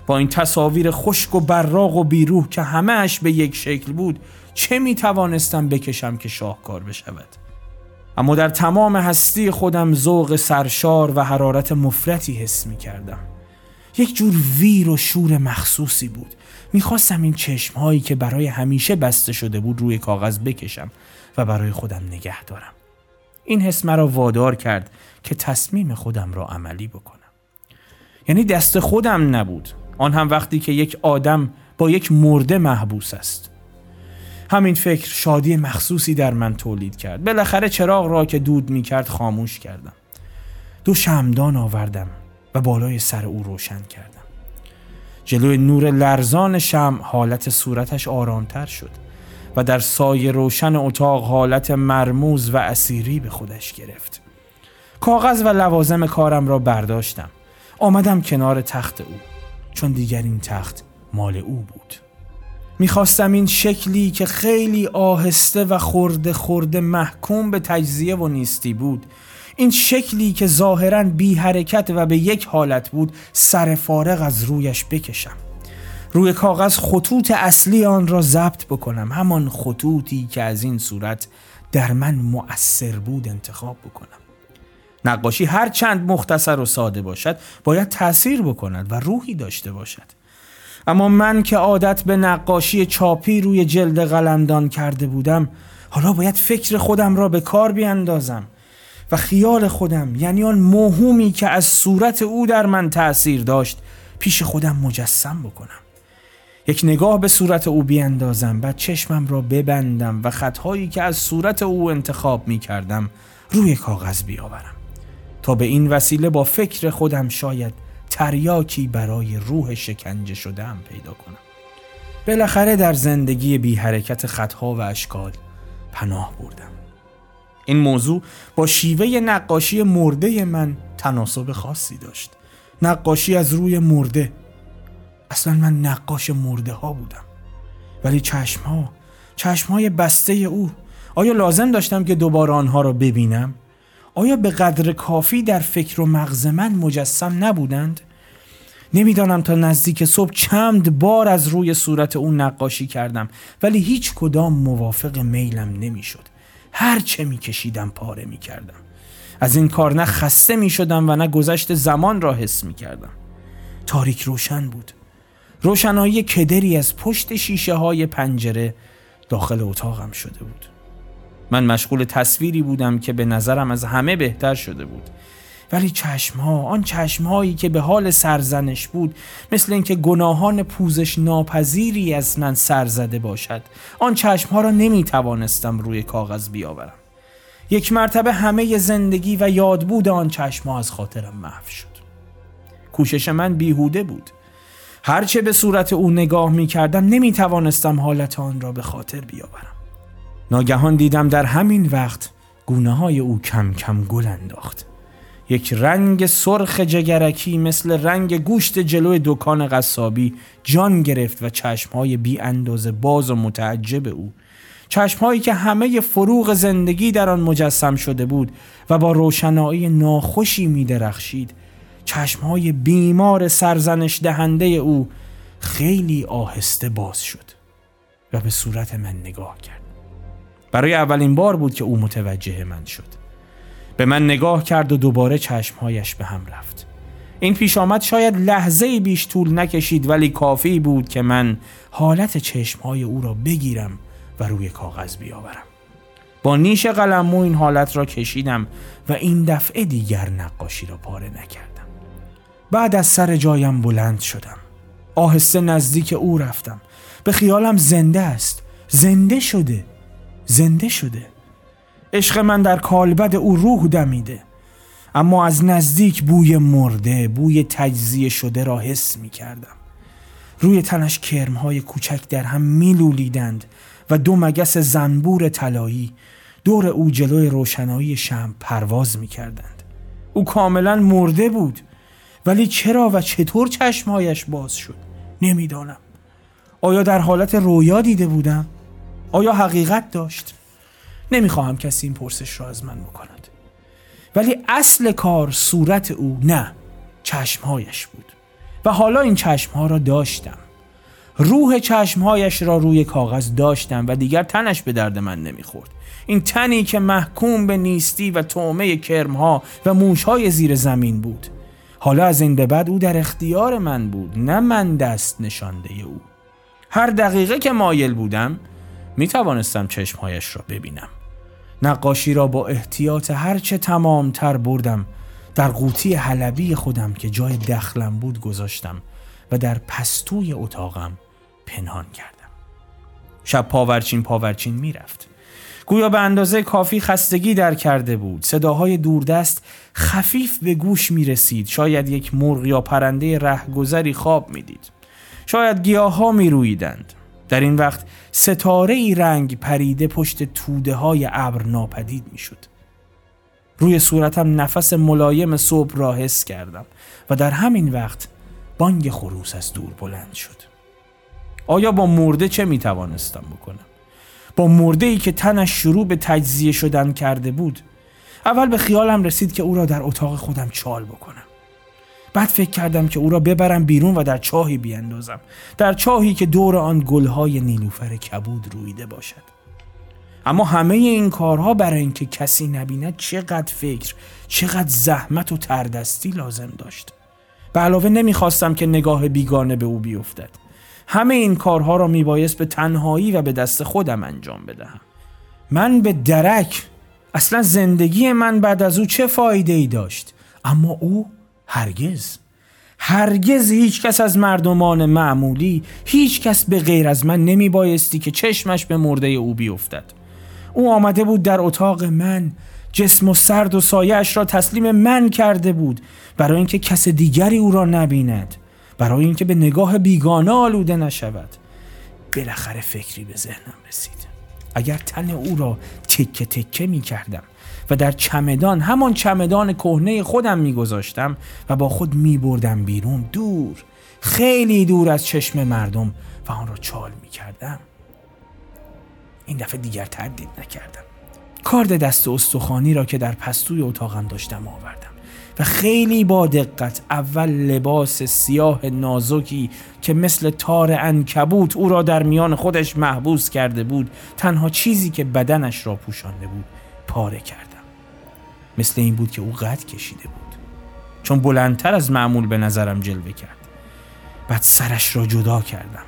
با این تصاویر خشک و براق و بیروح که همهش به یک شکل بود چه می توانستم بکشم که شاهکار بشود؟ اما در تمام هستی خودم ذوق سرشار و حرارت مفرتی حس می کردم یک جور ویر و شور مخصوصی بود. می‌خواستم این چشم هایی که برای همیشه بسته شده بود روی کاغذ بکشم و برای خودم نگه دارم. این حس مرا وادار کرد که تصمیم خودم را عملی بکنم. یعنی دست خودم نبود. آن هم وقتی که یک آدم با یک مرده محبوس است. همین فکر شادی مخصوصی در من تولید کرد. بالاخره چراغ را که دود می کرد خاموش کردم. دو شمدان آوردم. و بالای سر او روشن کردم. جلوی نور لرزان شم حالت صورتش آرامتر شد و در سایه روشن اتاق حالت مرموز و اسیری به خودش گرفت. کاغذ و لوازم کارم را برداشتم. آمدم کنار تخت او چون دیگر این تخت مال او بود. می‌خواستم این شکلی که خیلی آهسته و خورده خورده محکوم به تجزیه و نیستی بود این شکلی که ظاهرا بی حرکت و به یک حالت بود سر فارغ از رویش بکشم. روی کاغذ خطوط اصلی آن را ضبط بکنم. همان خطوطی که از این صورت در من مؤثر بود انتخاب بکنم. نقاشی هر چند مختصر و ساده باشد باید تاثیر بکند و روحی داشته باشد. اما من که عادت به نقاشی چاپی روی جلد قلمدان کرده بودم حالا باید فکر خودم را به کار بیاندازم. و خیال خودم یعنی آن موهومی که از صورت او در من تأثیر داشت پیش خودم مجسم بکنم. یک نگاه به صورت او بیاندازم بعد چشمم را ببندم و خطهایی که از صورت او انتخاب می کردم روی کاغذ بیاورم. تا به این وسیله با فکر خودم شاید تریاکی برای روح شکنجه شدم پیدا کنم. بالاخره در زندگی بی حرکت خطها و اشکال پناه بردم. این موضوع با شیوه نقاشی مرده من تناسب خاصی داشت نقاشی از روی مرده اصلا من نقاش مرده ها بودم ولی چشم ها چشم های بسته او آیا لازم داشتم که دوباره آنها را ببینم؟ آیا به قدر کافی در فکر و مغز من مجسم نبودند؟ نمی‌دانم تا نزدیک صبح چند بار از روی صورت او نقاشی کردم ولی هیچ کدام موافق میلم نمی‌شد. هر چه میکشیدم پاره می‌کردم. از این کار نه خسته می شدم و نه گذشت زمان را حس می کردم. تاریک روشن بود. روشنایی کدری از پشت شیشه های پنجره داخل اتاقم شده بود من مشغول تصویری بودم که به نظرم از همه بهتر شده بود ولی چشمها آن چشمهایی که به حال سرزنش بود مثل اینکه گناهان پوزش ناپذیری از من سرزده باشد آن چشمها را نمی توانستم روی کاغذ بیاورم. یک مرتبه همه زندگی و یادبود آن چشمها از خاطرم محو شد. کوشش من بیهوده بود. هرچه به صورت او نگاه می کردم نمی توانستم حالت آن را به خاطر بیاورم. ناگهان دیدم در همین وقت گونه های او کم کم گل انداخت. یک رنگ سرخ جگرکی مثل رنگ گوشت جلوی دکان قصابی جان گرفت و چشمهای بی اندازه باز و متعجب او. چشمهایی که همه فروغ زندگی در آن مجسم شده بود و با روشنایی ناخوشی می درخشید چشمهای بیمار سرزنش دهنده او خیلی آهسته باز شد و به صورت من نگاه کرد. برای اولین بار بود که او متوجه من شد. به من نگاه کرد و دوباره چشمهایش به هم رفت. این پیش آمد شاید لحظه بیش طول نکشید ولی کافی بود که من حالت چشمهای او را بگیرم و روی کاغذ بیاورم. با نیش قلمو این حالت را کشیدم و این دفعه دیگر نقاشی را پاره نکردم. بعد از سر جایم بلند شدم. آهسته نزدیک او رفتم. به خیالم زنده است. زنده شده. زنده شده. عشق من در کالبد او روح دمیده اما از نزدیک بوی مرده بوی تجزیه شده را حس می کردم روی تنش کرمهای کوچک در هم میلولیدند و دو مگس زنبور طلایی دور او جلوی روشنایی شم پرواز می کردند. او کاملا مرده بود ولی چرا و چطور چشمهایش باز شد نمی‌دانم آیا در حالت رویا دیده بودم؟ آیا حقیقت داشت؟ نمی‌خواهم کسی این پرسش را از من بکند. ولی اصل کار صورت او نه چشمهایش بود. و حالا این چشمها را داشتم. روح چشمهایش را روی کاغذ داشتم و دیگر تنش به درد من نمی‌خورد. این تنی که محکوم به نیستی و تومه کرمها و موشهای زیر زمین بود. حالا از این به بعد او در اختیار من بود نه من دست نشانده او. هر دقیقه که مایل بودم می توانستم چشمهایش را ببینم. نقاشی را با احتیاط هرچه تمام تر بردم. در قوطی حلبی خودم که جای دخلم بود گذاشتم و در پستوی اتاقم پنهان کردم. شب پاورچین پاورچین می‌رفت. گویا به اندازه کافی خستگی در کرده بود. صداهای دوردست خفیف به گوش می رسید شاید یک مرغ یا پرنده رهگذری خواب می‌دید. شاید گیاه ها می رویدند در این وقت ستاره ای رنگ پریده پشت توده های ابر ناپدید می شد. روی صورتم نفس ملایم صبح را حس کردم و در همین وقت بانگ خروس از دور بلند شد. آیا با مرده چه می توانستم بکنم؟ با مرده ای که تنش شروع به تجزیه شدن کرده بود اول به خیالم رسید که او را در اتاق خودم چال بکنم بعد فکر کردم که او را ببرم بیرون و در چاهی بیاندازم در چاهی که دور آن گلهای نیلوفر کبود رویده باشد. اما همه این کارها برای اینکه کسی نبیند چقدر فکر چقدر زحمت و تردستی لازم داشت. به علاوه نمی‌خواستم که نگاه بیگانه به او بیفتد. همه این کارها را میبایست به تنهایی و به دست خودم انجام بدهم. من به درک اصلا زندگی من بعد از او چه فایده ای داشت؟ اما او هرگز. هرگز هیچ کس از مردمان معمولی هیچ کس به غیر از من نمی بایستی که چشمش به مرده او بیفتد. او آمده بود در اتاق من جسم و سرد و سایش را تسلیم من کرده بود برای اینکه کس دیگری او را نبیند برای اینکه به نگاه بیگانه آلوده نشود. بالاخره فکری به ذهنم رسید. اگر تن او را تکه تکه می کردم و در چمدان همان چمدان کهنه خودم میگذاشتم و با خود میبردم بیرون دور خیلی دور از چشم مردم و آن را چال می‌کردم. این دفعه دیگر تردید نکردم. کارد دست استخوانی را که در پستوی اتاقم داشتم آوردم و خیلی با دقت اول لباس سیاه نازکی که مثل تار انکبوت او را در میان خودش محبوس کرده بود تنها چیزی که بدنش را پوشانده بود پاره کردم مثل این بود که او قد کشیده بود. چون بلندتر از معمول به نظرم جلوه کرد. بعد سرش را جدا کردم.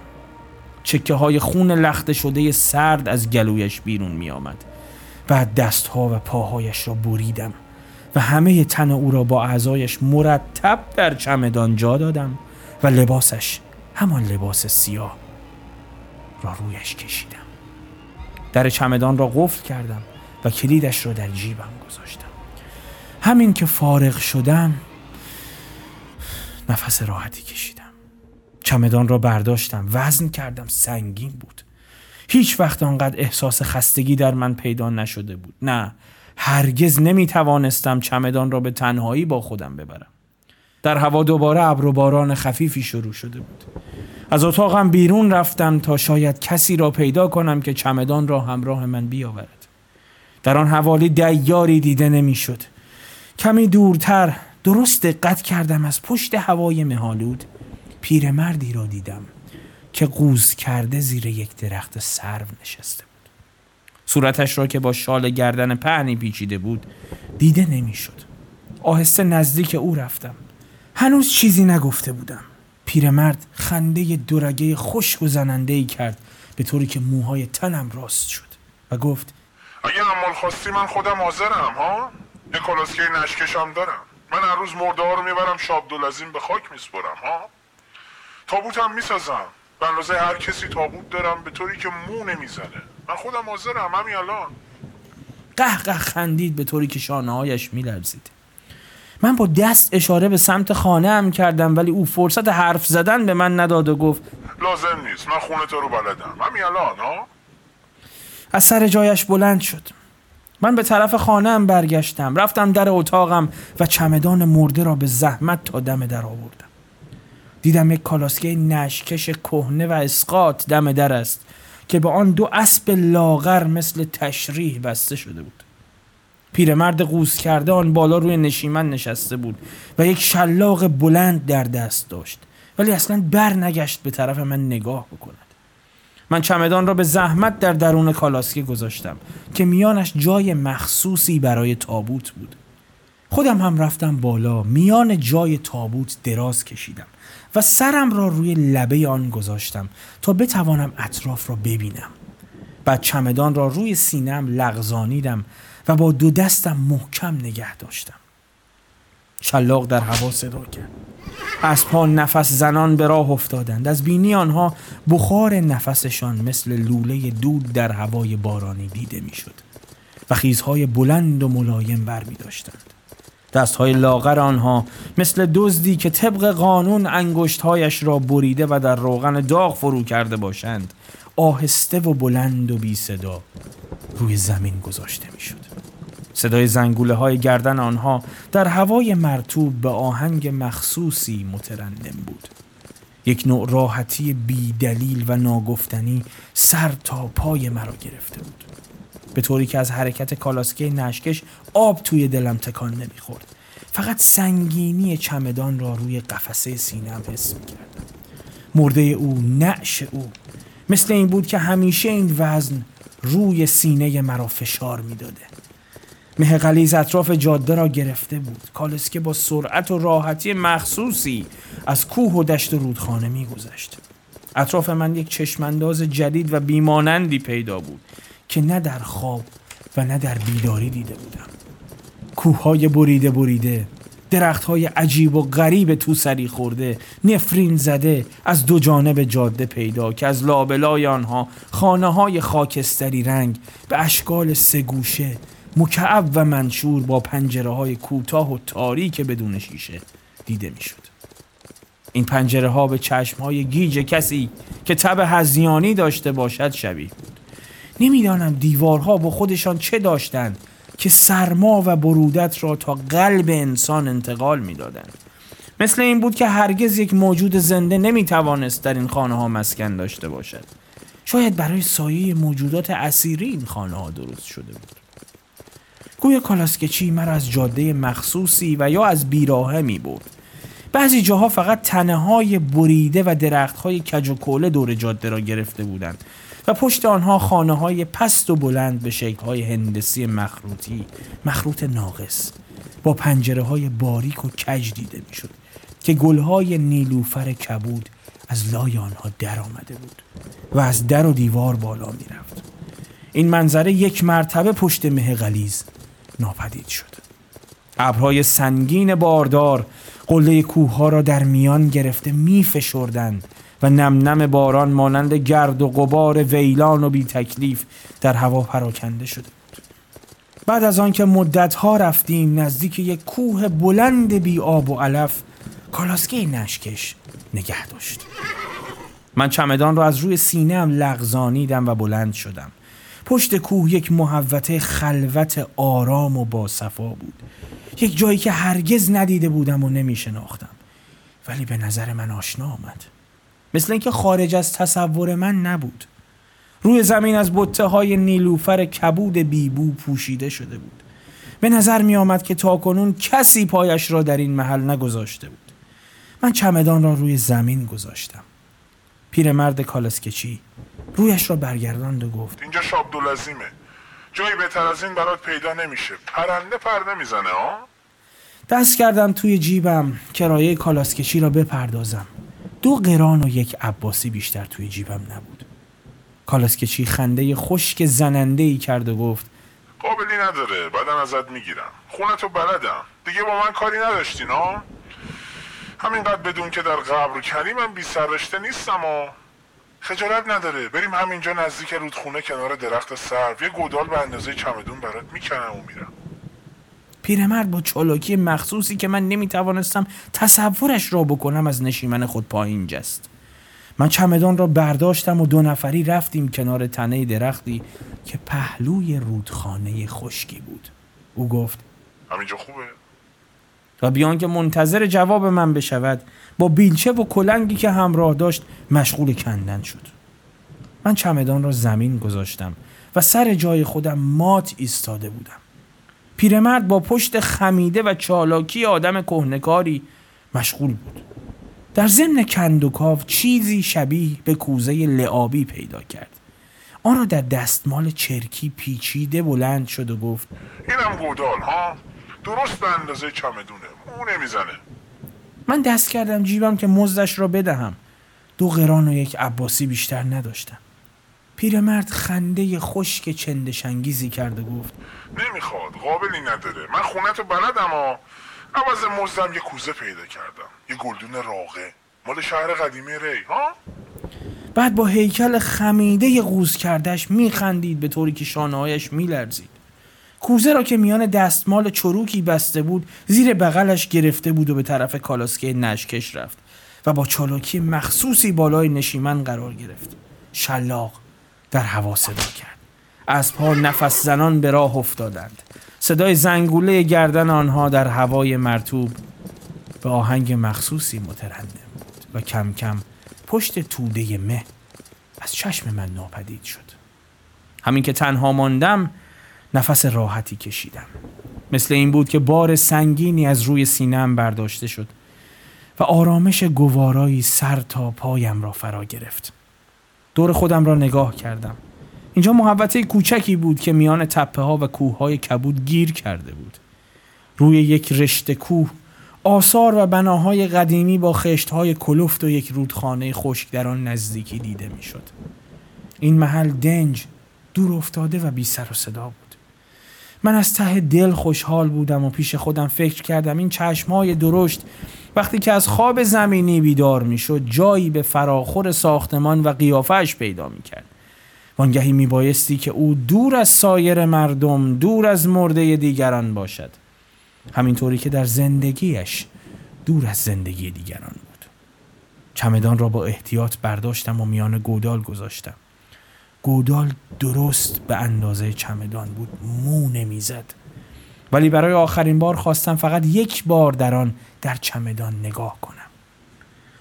چکه های خون لخته شده سرد از گلویش بیرون می آمد. بعد دستها و پاهایش را بریدم و همه تن او را با اعضایش مرتب در چمدان جا دادم و لباسش همان لباس سیاه را رویش کشیدم. در چمدان را قفل کردم و کلیدش را در جیبم گذاشتم. همین که فارغ شدم نفس راحتی کشیدم. چمدان را برداشتم وزن کردم سنگین بود. هیچ وقت آنقدر احساس خستگی در من پیدا نشده بود. نه هرگز نمی توانستم چمدان را به تنهایی با خودم ببرم. در هوا دوباره ابر و باران خفیفی شروع شده بود. از اتاقم بیرون رفتم تا شاید کسی را پیدا کنم که چمدان را همراه من بیاورد. در آن حوالی دیاری دیده نمی‌شد. کمی دورتر درست دقت کردم از پشت هوای مهالود پیرمردی را دیدم که قوز کرده زیر یک درخت سرو نشسته بود. صورتش را که با شال گردن پهنی پیچیده بود دیده نمی‌شد. آهسته نزدیک او رفتم. هنوز چیزی نگفته بودم. پیرمرد خنده درگه خشک و زننده ای کرد به طوری که موهای تنم راست شد و گفت اگه امال خواستی من خودم حاضرم ها؟ یه کلاسکه نشکشم دارم. من هر روز مرده ها رو می‌برم شابدولعظیم به خاک میسپرم ها؟ تابوتم می‌سازم. به اندازه هر کسی تابوت دارم به طوری که مو نمی‌زنه. من خودم حاضرم همین الان. قه خندید به طوری که شانه هایش میلرزید. من با دست اشاره به سمت خانه هم کردم ولی او فرصت حرف زدن به من نداد و گفت لازم نیست من خونه تو رو بلدم. همین الان ها؟ از سر جایش بلند شد. من به طرف خانه هم برگشتم رفتم در اتاقم و چمدان مرده را به زحمت تا دم در آوردم. دیدم یک کالاسکه نشکش کهنه و اسقاط دم در است که به آن دو اسب لاغر مثل تشریح بسته شده بود. پیرمرد قوز کرده آن بالا روی نشیمن نشسته بود و یک شلاق بلند در دست داشت ولی اصلا بر نگشت به طرف من نگاه بکند من چمدان را به زحمت در درون کالاسکه گذاشتم که میانش جای مخصوصی برای تابوت بود. خودم هم رفتم بالا میان جای تابوت دراز کشیدم و سرم را روی لبه آن گذاشتم تا بتوانم اطراف را ببینم. بعد چمدان را روی سینم لغزانیدم و با دو دستم محکم نگه داشتم. شلاق در هوا صدا کرد. اسبها نفس زنان به راه افتادند از بینی آنها بخار نفسشان مثل لوله دود در هوای بارانی دیده می‌شد و خیزهای بلند و ملایم بر می داشتند دستهای لاغر آنها مثل دزدی که طبق قانون انگشتهایش را بریده و در روغن داغ فرو کرده باشند آهسته و بلند و بی صدا روی زمین گذاشته می‌شد. صدای زنگوله های گردن آنها در هوای مرتوب به آهنگ مخصوصی مترنم بود. یک نوع راحتی بی دلیل و ناگفتنی سر تا پای مرا گرفته بود. به طوری که از حرکت کالاسکه نشکش آب توی دلم تکان نمی‌خورد. فقط سنگینی چمدان را روی قفسه سینم حس می‌کردم. مرده او، نعش او، مثل این بود که همیشه این وزن روی سینه مرا فشار می‌داده مه غلیز اطراف جاده را گرفته بود. کالسکه با سرعت و راحتی مخصوصی از کوه و دشت و رودخانه میگذشت. اطراف من یک چشمانداز جدید و بیمانندی پیدا بود که نه در خواب و نه در بیداری دیده بودم. کوههای بریده بریده درخت های عجیب و غریب تو سری خورده نفرین زده از دو جانب جاده پیدا که از لابلای آنها خانه های خاکستری رنگ به اشکال سگوشه مکعب و منشور با پنجره های کوتاه و تاریک بدون شیشه دیده می‌شد. این پنجره ها به چشم های گیج کسی که تب هزیانی داشته باشد شبیه بود. نمی‌دانم دیوارها با خودشان چه داشتند که سرما و برودت را تا قلب انسان انتقال می‌دادند. مثل این بود که هرگز یک موجود زنده نمی توانست در این خانه ها مسکن داشته باشد. شاید برای سایه موجودات اسیری این خانه ها درست شده بود. گوی کالاسکچی مرا از جاده مخصوصی و یا از بیراهه می برد. بعضی جاها فقط تنه های بریده و درخت های کج و کوله دور جاده را گرفته بودند و پشت آنها خانه های پست و بلند به شکل های هندسی مخروطی مخروط ناقص با پنجره های باریک و کج دیده می‌شد که گل های نیلوفر کبود از لای آنها در آمده بود و از در و دیوار بالا می‌رفت. این منظره یک مرتبه پشت مه غلیز ناپدید شد. ابرهای سنگین باردار قله کوه ها را در میان گرفته می فشردند و نم نم باران مانند گرد و غبار ویلان و بی تکلیف در هوا پراکنده شده بعد از آنکه مدت ها رفتیم نزدیک یک کوه بلند بی آب و علف کالاسکه نشکش نگه داشت. من چمدان را از روی سینه هم لغزانیدم و بلند شدم. پشت کوه یک محوته خلوت آرام و باصفا بود. یک جایی که هرگز ندیده بودم و نمی شناختم ولی به نظر من آشنا آمد. مثل اینکه خارج از تصور من نبود. روی زمین از بطه های نیلوفر کبود بیبو پوشیده شده بود. به نظر می آمد که تاکنون کسی پایش را در این محل نگذاشته بود. من چمدان را روی زمین گذاشتم. پیرمرد کالسکچی رویش را برگرداند و گفت اینجا شابدولزیمه جایی بهتر از این برات پیدا نمیشه. پرنده پر نمی‌زنه ها؟ دست کردم توی جیبم کرایه کالاسکچی را بپردازم. دو قران و یک عباسی بیشتر توی جیبم نبود. کالاسکچی خنده خشک زننده ای کرد و گفت قابلی نداره بعدم ازت می‌گیرم. خونتو بلدم. دیگه با من کاری نداشتین ها؟ همینقدر بدون که در قبر کریمم بی سررشته نیستم و خجالت نداره. بریم همینجا نزدیک رودخونه کنار درخت سرو. یه گودال به اندازه چمدون برات می‌کنم و میرم. پیرمرد با چالاکی مخصوصی که من نمی‌توانستم تصورش را بکنم از نشیمن خود پایین جست. من چمدان را برداشتم و دو نفری رفتیم کنار تنه درختی که پهلوی رودخانه خشکی بود. او گفت همینجا خوبه؟ و بیان که منتظر جواب من بشود با بیلچه و کلنگی که همراه داشت مشغول کندن شد. من چمدان را زمین گذاشتم و سر جای خودم مات ایستاده بودم. پیرمرد با پشت خمیده و چالاکی آدم کهنکاری مشغول بود. در ضمن کندوکاو چیزی شبیه به کوزه لعابی پیدا کرد. آن را در دستمال چرکی پیچیده بلند شد و گفت اینم گودال ها؟ درست اندازه چمدونه او نمی‌زنه. من دست کردم جیبم که مزدش را بدهم. دو قران و یک عباسی بیشتر نداشتم. پیرمرد خنده خشک چندشنگیزی کرد و گفت نمی‌خواد قابلی نداره. من خونتو بلدم و عوض مزدم یه کوزه پیدا کردم. یه گلدون راقه. مال شهر قدیمی ری ها؟ بعد با هیکل خمیده قوز کردش میخندید به طوری که شانههایش میلرزید. کوزه را که میان دستمال چروکی بسته بود زیر بغلش گرفته بود و به طرف کالاسکه نشکش رفت و با چالاکی مخصوصی بالای نشیمن قرار گرفت. شلاق در هوا صدا کرد. از پا نفس زنان به راه افتادند. صدای زنگوله گردن آنها در هوای مرتوب به آهنگ مخصوصی مترنم بود و کم کم پشت توده مه از چشم من ناپدید شد. همین که تنها ماندم نفس راحتی کشیدم. مثل این بود که بار سنگینی از روی سینم برداشته شد و آرامش گوارایی سر تا پایم را فرا گرفت. دور خودم را نگاه کردم. اینجا محوطه کوچکی بود که میان تپه ها و کوه های کبود گیر کرده بود. روی یک رشته کوه آثار و بناهای قدیمی با خشت های کلفت و یک رودخانه خشک در آن نزدیکی دیده می‌شد. این محل دنج دور افتاده و بی سر و صدا بود. من از ته دل خوشحال بودم و پیش خودم فکر کردم این چشمهای درشت وقتی که از خواب زمینی بیدار می‌شد جایی به فراخور ساختمان و قیافش پیدا می‌کرد. وانگهی میبایستی که او دور از سایر مردم دور از مرده دیگران باشد. همینطوری که در زندگیش دور از زندگی دیگران بود. چمدان را با احتیاط برداشتم و میان گودال گذاشتم. گودال درست به اندازه چمدان بود مو نمی‌زد. ولی برای آخرین بار خواستم فقط یک بار در آن در چمدان نگاه کنم.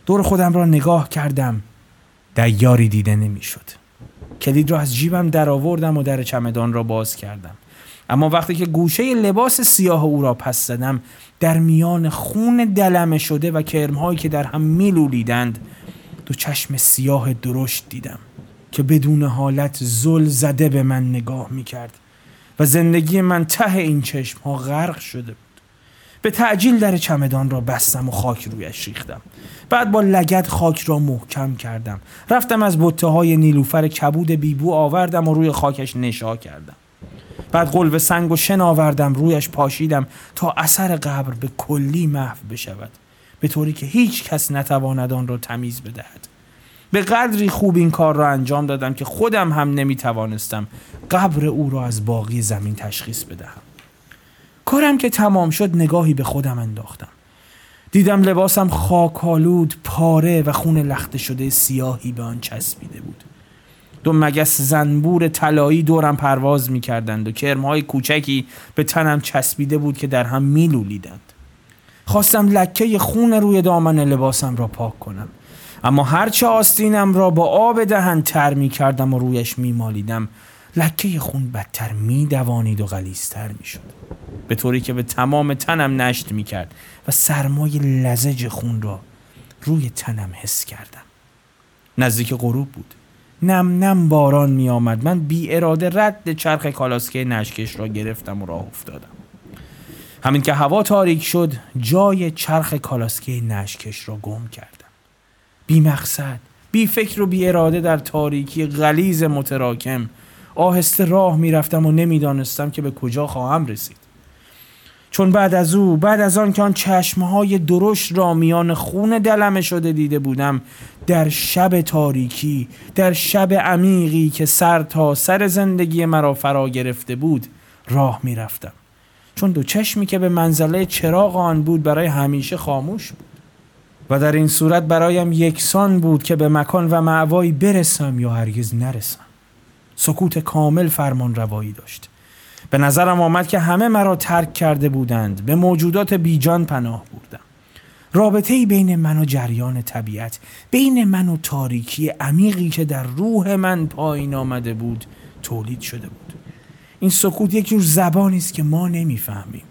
دور خودم را نگاه کردم دیاری دیده نمی‌شد. کلید را از جیبم درآوردم و در چمدان را باز کردم. اما وقتی که گوشه لباس سیاه او را پس زدم در میان خون دلمه شده و کرمهایی که در هم میلولیدند دو چشم سیاه درشت دیدم. که بدون حالت زل زده به من نگاه می کرد و زندگی من ته این چشم ها غرق شده بود. به تعجیل در چمدان را بستم و خاک رویش ریختم. بعد با لگت خاک را محکم کردم. رفتم از بطه های نیلوفر کبود بیبو آوردم و روی خاکش نشا کردم. بعد قلب سنگ و شن آوردم رویش پاشیدم تا اثر قبر به کلی محو بشود به طوری که هیچ کس نتواند آن را تمیز بدهد. به قدری خوب این کار را انجام دادم که خودم هم نمی توانستم قبر او را از باقی زمین تشخیص بدهم. کارم که تمام شد نگاهی به خودم انداختم. دیدم لباسم خاکالود پاره و خون لخته شده سیاهی به آن چسبیده بود. دو مگس زنبور طلایی دورم پرواز می کردند و کرمهای کوچکی به تنم چسبیده بود که در هم می لولیدند. خواستم لکه خون روی دامن لباسم را پاک کنم. اما هرچه آستینم را با آب دهن تر می کردم و رویش می مالیدم لکه خون بدتر می دوانید و غلیستر می شد به طوری که به تمام تنم نشت می کرد و سرمای لزج خون را روی تنم حس کردم. نزدیک غروب بود. نم نم باران می آمد من بی اراده رد چرخ کالاسکه نشکش را گرفتم و راه افتادم. همین که هوا تاریک شد جای چرخ کالاسکه نشکش را گم کردم. بی مقصد بی فکر و بی اراده در تاریکی غلیز متراکم. آهسته راه می‌رفتم و نمی‌دانستم که به کجا خواهم رسید. چون بعد از او بعد از آن که آن چشمهای درشت را میان خون دلمه شده دیده بودم در شب تاریکی در شب عمیقی که سر تا سر زندگی مرا فرا گرفته بود راه می‌رفتم. چون دو چشمی که به منزله چراغ آن بود برای همیشه خاموش بود. و در این صورت برایم یکسان بود که به مکان و معوایی برسم یا هرگز نرسم. سکوت کامل فرمان روایی داشت. به نظرم آمد که همه مرا ترک کرده بودند. به موجودات بیجان پناه بردم. رابطه بین من و جریان طبیعت بین من و تاریکی عمیقی که در روح من پایین آمده بود تولید شده بود. این سکوت یک جور زبانی است که ما نمی‌فهمیم.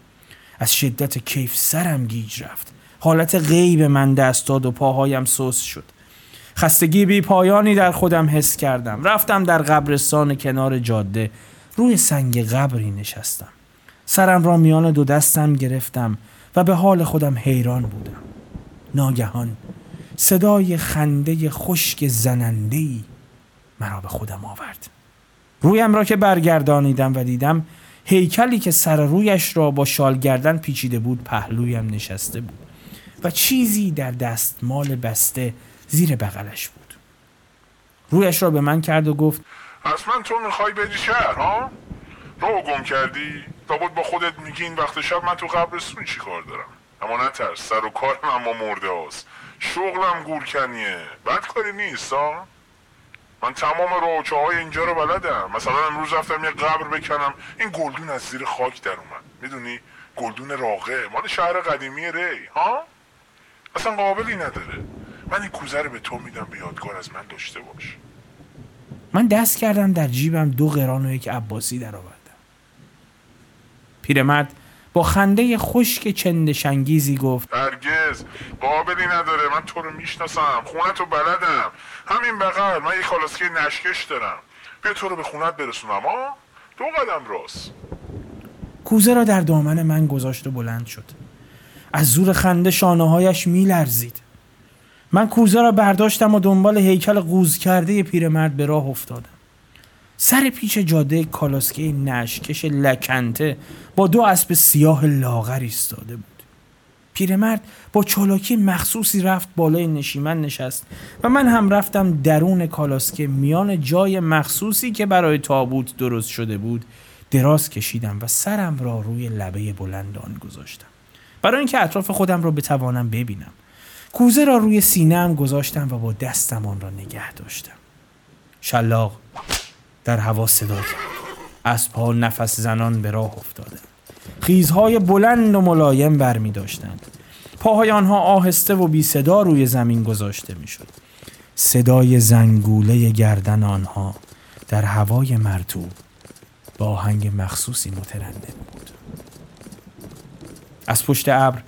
از شدت کیف سرم گیج رفت. حالت غیب من دست داد و پاهایم سوس شد. خستگی بی پایانی در خودم حس کردم. رفتم در قبرستان کنار جاده. روی سنگ قبری نشستم. سرم را میان دو دستم گرفتم و به حال خودم حیران بودم. ناگهان صدای خنده خشک زنندهی مرا به خودم آورد. رویم را که برگردانیدم و دیدم هیکلی که سر رویش را با شال گردن پیچیده بود پهلویم نشسته بود. و چیزی در دستمال بسته زیر بغلش بود. رویش را به من کرد و گفت اصلا تو می‌خوای بری شهر ها؟ رو گم کردی؟ بود با خودت میگی این وقت شب من تو قبرستون چی کار دارم؟ اما نترس سر و کارم اما مرده هست شغلم گورکنیه. بد کاری نیست ها؟ من تمام روچه های اینجا رو بلدم. مثلا امروز رفتم یه قبر بکنم. این گلدون از زیر خاک در اومد. می‌دونی؟ گلدون راقه مال شهر قدیمی ری ها؟ اصلا قابلی نداره. من این کوزه رو به تو میدم به یادگار از من داشته باش. من دست کردم در جیبم دو قران و یک عباسی در آوردم. پیرمرد با خنده خشک چندشنگیزی گفت هرگز. قابلی نداره. من تو رو می‌شناسم. خونت رو بلدم. همین بغل. من یک خالاسکه نشکش دارم. بیا تو رو به خونت برسونم ها دو قدم راست. کوزه را در دامن من گذاشت و بلند شد. از زور خنده شانه هایش می لرزید. من کوزه را برداشتم و دنبال هیکل قوز کرده پیرمرد به راه افتادم. سر پیچ جاده کالاسکه نشکش لکنته با دو اسب سیاه لاغر ایستاده بود. پیرمرد با چالاکی مخصوصی رفت بالای نشیمن نشست و من هم رفتم درون کالاسکه میان جای مخصوصی که برای تابوت درست شده بود دراز کشیدم و سرم را روی لبه بلند آن گذاشتم. برای اینکه اطراف خودم را بتوانم ببینم. کوزه را روی سینهام گذاشتم و با دستم آن را نگه داشتم. شلاق در هوا صدا کرد. اسبها نفس زنان به راه افتادند خیزهای بلند و ملایم بر می داشتند. پاهای آنها آهسته و بی صدا روی زمین گذاشته می شد. صدای زنگوله گردن آنها در هوای مرتوب با آهنگ مخصوصی مترنم بود. از پشت ابر.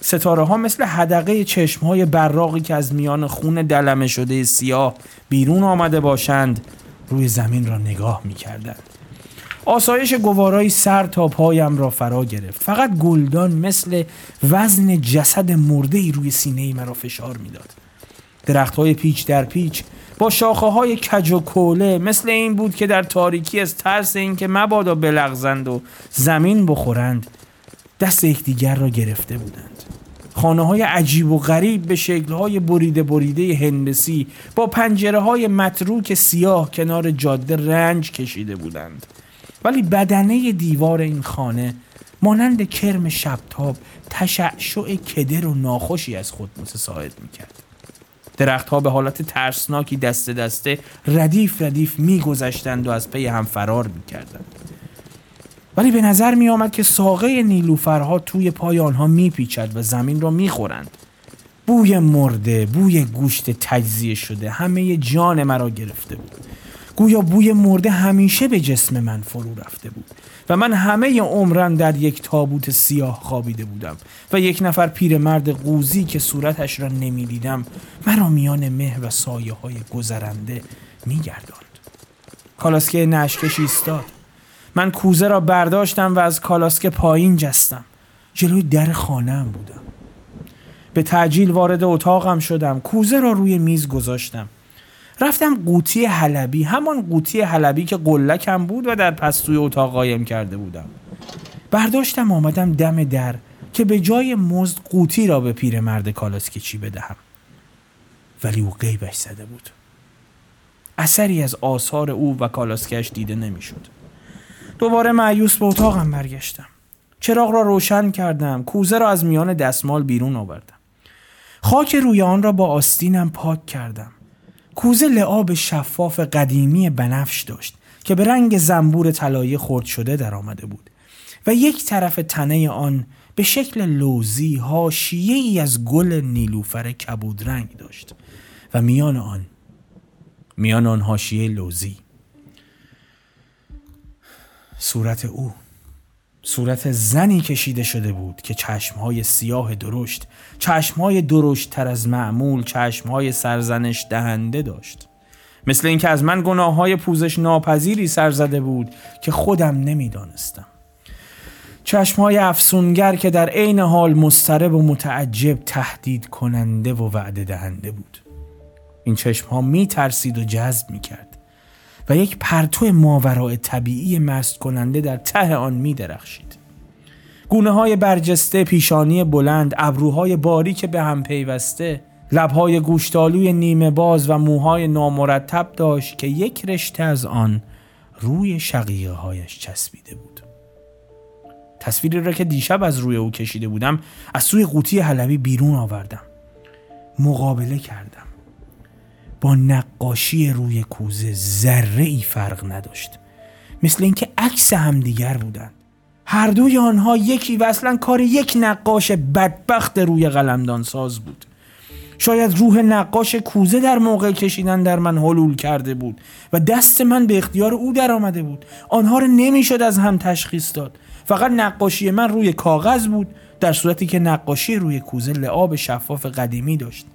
ستاره ها مثل حدقه چشم های براقی که از میان خون دلمه شده سیاه بیرون آمده باشند روی زمین را نگاه می کردند. آسایش گوارای سر تا پایم را فرا گرفت. فقط گلدان مثل وزن جسد مرده ای روی سینه ای مرا فشار می‌داد. درخت های پیچ در پیچ با شاخه های کج و کوله مثل این بود که در تاریکی از ترس اینکه مبادا بلغزند و زمین بخورند دست یکدیگر را گرفته بودند. خانه های عجیب و غریب به شکل های بریده بریده هندسی با پنجره های متروک سیاه کنار جاده رنج کشیده بودند. ولی بدنه دیوار این خانه مانند کرم شبتاب تشعشع کدر و ناخوشی از خود متساعد می‌کرد. درختها به حالت ترسناکی دست دسته ردیف ردیف میگذشتند و از پی هم فرار می‌کردند. ولی به نظر می آمد که ساقه نیلوفرها توی پای آنها میپیچد و زمین را می‌خورند. بوی مرده بوی گوشت تجزیه شده همه جان مرا گرفته بود. گویا بوی مرده همیشه به جسم من فرو رفته بود و من همه عمرم در یک تابوت سیاه خوابیده بودم و یک نفر پیرمرد قوزی که صورتش را نمی‌دیدم مرا میان مه و سایه های گذرنده میگرداند. کالاسکه نشکش ایستاد. من کوزه را برداشتم و از کالاسکه پایین جستم. جلوی در خانم بودم. به تعجیل وارد اتاقم شدم. کوزه را روی میز گذاشتم. رفتم قوطی حلبی همان قوطی حلبی که قلکم بود و در پستوی اتاق قایم کرده بودم. برداشتم آمدم دم در که به جای مزد قوطی را به پیرمرد کالاسکچی بدهم. ولی او قیبش زده بود. اثری از آثار او و کالاسکش دیده نمی‌شد. دوباره معیوس به اتاقم برگشتم. چراغ را روشن کردم کوزه را از میان دستمال بیرون آوردم. خاک روی آن را با آستینم پاک کردم. کوزه لعاب شفاف قدیمی بنفش داشت که به رنگ زنبور طلایی خرد شده در آمده بود و یک طرف تنه آن به شکل لوزی هاشیه ای از گل نیلوفر کبود رنگ داشت و میان آن میان آن هاشیه لوزی. صورت او. صورت زنی کشیده شده بود که چشمهای سیاه درشت چشمهای درشت تر از معمول چشمهای سرزنش دهنده داشت. مثل اینکه از من گناه های پوزش ناپذیری سر زده بود که خودم نمی‌دانستم. چشمهای افسونگر که در عین حال مسترب و متعجب تهدید کننده و وعده دهنده بود. این چشمها می ترسید و جذب می کرد و یک پرتو ماورای طبیعی مست کننده در ته آن می درخشید. گونه های برجسته پیشانی بلند ابروهای باریک به هم پیوسته لبهای گوشتالوی نیمه باز و موهای نامرتب داشت که یک رشته از آن روی شقیقه هایش چسبیده بود. تصویری را که دیشب از روی او کشیده بودم از سوی قوطی حلبی بیرون آوردم. مقابله کردم. با نقاشی روی کوزه ذره ای فرق نداشت. مثل اینکه عکس همدیگر بودند هر دوی آنها یکی و اصلا کار یک نقاش بدبخت روی قلمدان ساز بود. شاید روح نقاش کوزه در موقع کشیدن در من حلول کرده بود و دست من به اختیار او در آمده بود. آنها را نمی‌شد از هم تشخیص داد. فقط نقاشی من روی کاغذ بود در صورتی که نقاشی روی کوزه لعاب شفاف قدیمی داشت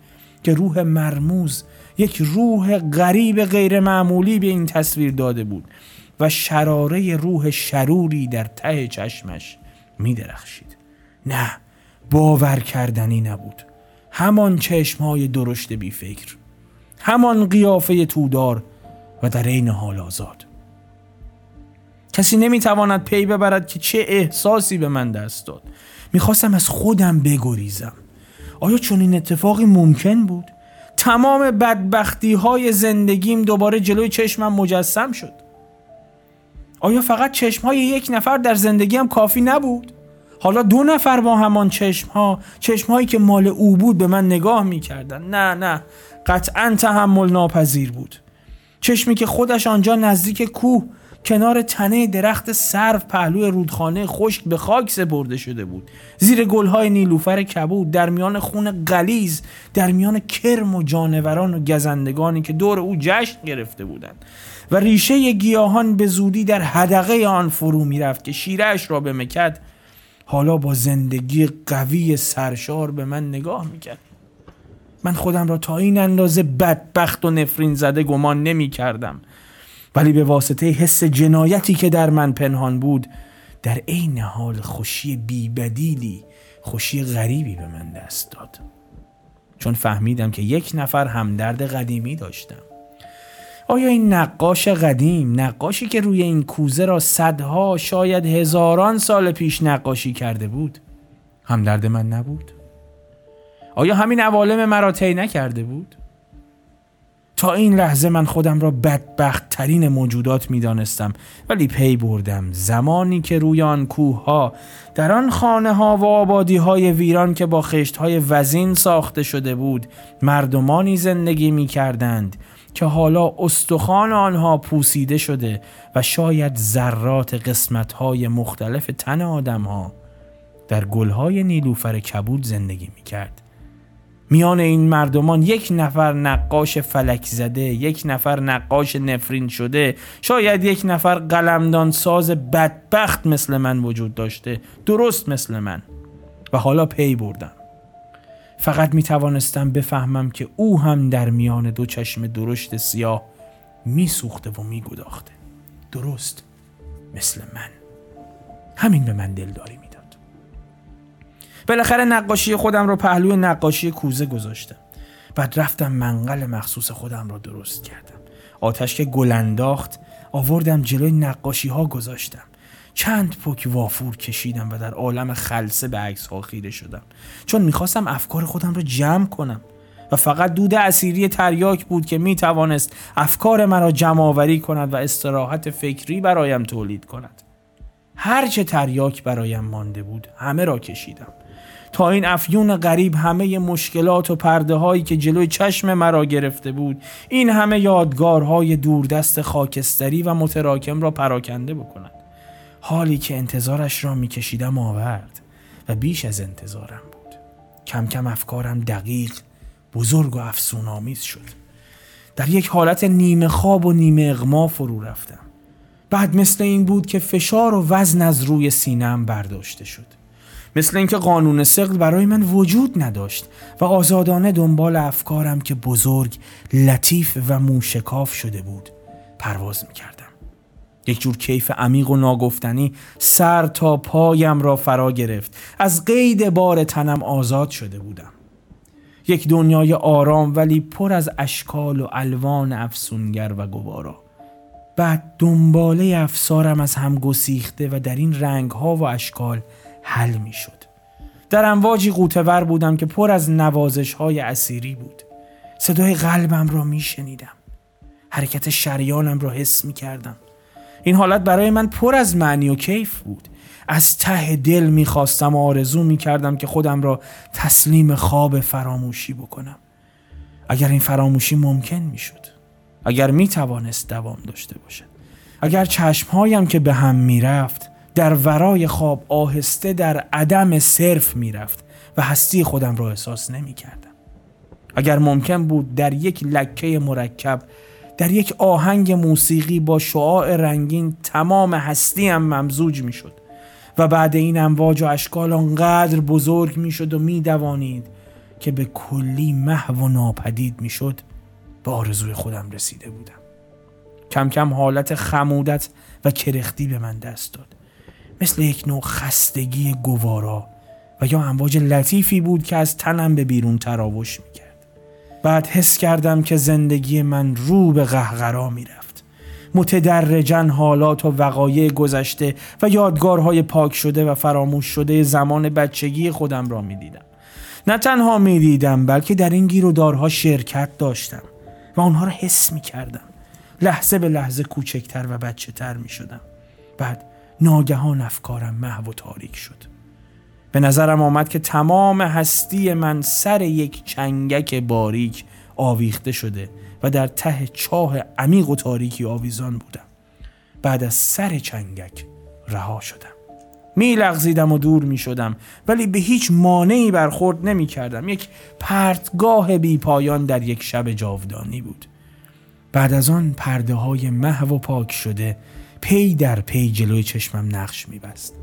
که روح مرموز یک روح غریب غیر معمولی به این تصویر داده بود و شراره روح شروری در ته چشمش می درخشید. نه باور کردنی نبود همان چشم های درشت بی فکر همان قیافه تودار و در این حال آزاد کسی نمی‌تواند پی ببرد که چه احساسی به من دست داد می‌خواستم از خودم بگریزم آیا چون این اتفاقی ممکن بود؟ تمام بدبختی های زندگیم دوباره جلوی چشمم مجسم شد آیا فقط چشم های یک نفر در زندگیم کافی نبود؟ حالا دو نفر با همان چشم ها چشم هایی که مال او بود به من نگاه می کردن. نه نه قطعا تحمل ناپذیر بود چشمی که خودش آنجا نزدیک کوه کنار تنه درخت سرو پهلوی رودخانه خشک به خاک سپرده شده بود. زیر گلهای نیلوفر کبود در میان خون غلیز در میان کرم و جانوران و گزندگانی که دور او جشن گرفته بودند. و ریشه گیاهان به زودی در حدقه آن فرو می‌رفت که شیرش را به مکد حالا با زندگی قوی سرشار به من نگاه می‌کرد. من خودم را تا این اندازه بدبخت و نفرین زده گمان نمی کردم ولی به واسطه حس جنایتی که در من پنهان بود در عین حال خوشی بیبدیلی خوشی غریبی به من دست داد. چون فهمیدم که یک نفر همدرد قدیمی داشتم. آیا این نقاش قدیم نقاشی که روی این کوزه را صدها شاید هزاران سال پیش نقاشی کرده بود همدرد من نبود؟ آیا همین عوالم مرا طی نکرده بود؟ تا این لحظه من خودم را بدبخت ترین موجودات می دانستم ولی پی بردم زمانی که روی آن کوه ها در آن خانه ها و آبادی های ویران که با خشت های وزین ساخته شده بود مردمانی زندگی می کردند که حالا استخوان آنها پوسیده شده و شاید ذرات قسمت های مختلف تن آدم ها در گل های نیلوفر کبود زندگی می کرد. میان این مردمان یک نفر نقاش فلک زده یک نفر نقاش نفرین شده شاید یک نفر قلمدان ساز بدبخت مثل من وجود داشته درست مثل من. و حالا پی بردم. فقط می توانستم بفهمم که او هم در میان دو چشم درشت سیاه می و می گداخته درست مثل من. همین به من دلداری می بالاخره نقاشی خودم رو پهلوی نقاشی کوزه گذاشتم. بعد رفتم منقل مخصوص خودم رو درست کردم. آتش که گل انداخت آوردم جلوی نقاشی ها گذاشتم. چند پک وافور کشیدم و در عالم خلصه به عکس ها خیره شدم. چون می‌خواستم افکار خودم رو جمع کنم. و فقط دود اسیری تریاک بود که می‌توانست افکار مرا جمع آوری کند و استراحت فکری برایم تولید کند. هرچه تریاک برایم مانده بود همه را کشیدم. تا این افیون غریب همه مشکلات و پرده هایی که جلوی چشم مرا گرفته بود این همه یادگارهای دوردست خاکستری و متراکم را پراکنده بکند. حالی که انتظارش را میکشیدم آورد و بیش از انتظارم بود. کم کم افکارم دقیق بزرگ و افسونآمیز شد. در یک حالت نیمه خواب و نیمه اغما فرو رفتم. بعد مثل این بود که فشار و وزن از روی سینم برداشته شد. مثل اینکه قانون سقل برای من وجود نداشت و آزادانه دنبال افکارم که بزرگ، لطیف و موشکاف شده بود پرواز می‌کردم. یک جور کیف عمیق و ناگفتنی سر تا پایم را فرا گرفت. از قید بار تنم آزاد شده بودم. یک دنیای آرام ولی پر از اشکال و الوان افسونگر و گوارا. بعد دنباله افسارم از هم گسیخته و در این رنگ ها و اشکال حل می شد. در امواجی قوتور بودم که پر از نوازش های اسیری بود. صدای قلبم را می شنیدم. حرکت شریانم را حس می کردم. این حالت برای من پر از معنی و کیف بود. از ته دل می خواستم و آرزو می کردم که خودم را تسلیم خواب فراموشی بکنم. اگر این فراموشی ممکن می شد. اگر می توانست دوام داشته باشد. اگر چشمهایم که به هم می رفت در ورای خواب آهسته در عدم صرف می‌رفت و هستی خودم را احساس نمی کردم. اگر ممکن بود در یک لکه مرکب در یک آهنگ موسیقی با شعاع رنگین تمام هستیم ممزوج می شد و بعد این امواج و اشکال آنقدر بزرگ می شد و می دوانید که به کلی محو و ناپدید می شد به آرزوی خودم رسیده بودم کم کم حالت خمودت و کرختی به من دست داد مثل یک نوع خستگی گوارا و یا امواج لطیفی بود که از تنم به بیرون تراوش می‌کرد. بعد حس کردم که زندگی من رو به قهقرا می‌رفت. متدرجن حالات و وقایع گذشته و یادگارهای پاک شده و فراموش شده زمان بچگی خودم را می‌دیدم. نه تنها می‌دیدم بلکه در این گیر و دارها شرکت داشتم و آنها را حس می‌کردم. لحظه به لحظه کوچکتر و بچه تر می شدم. بعد ناگهان افکارم محو و تاریک شد. به نظرم آمد که تمام هستی من سر یک چنگک باریک آویخته شده و در ته چاه عمیق و تاریکی آویزان بودم. بعد از سر چنگک رها شدم. می لغزیدم و دور می شدم ولی به هیچ مانعی برخورد نمی کردم. یک پرتگاه بی پایان در یک شب جاودانی بود. بعد از آن پرده های محو و پاک شده پی در پی جلوی چشمم نقش میبست.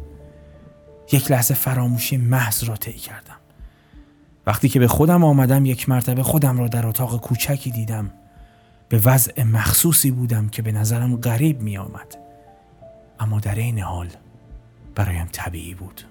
یک لحظه فراموشی محض را طی کردم. وقتی که به خودم آمدم یک مرتبه خودم را در اتاق کوچکی دیدم. به وضع مخصوصی بودم که به نظرم غریب می آمد. اما در این حال برایم طبیعی بود.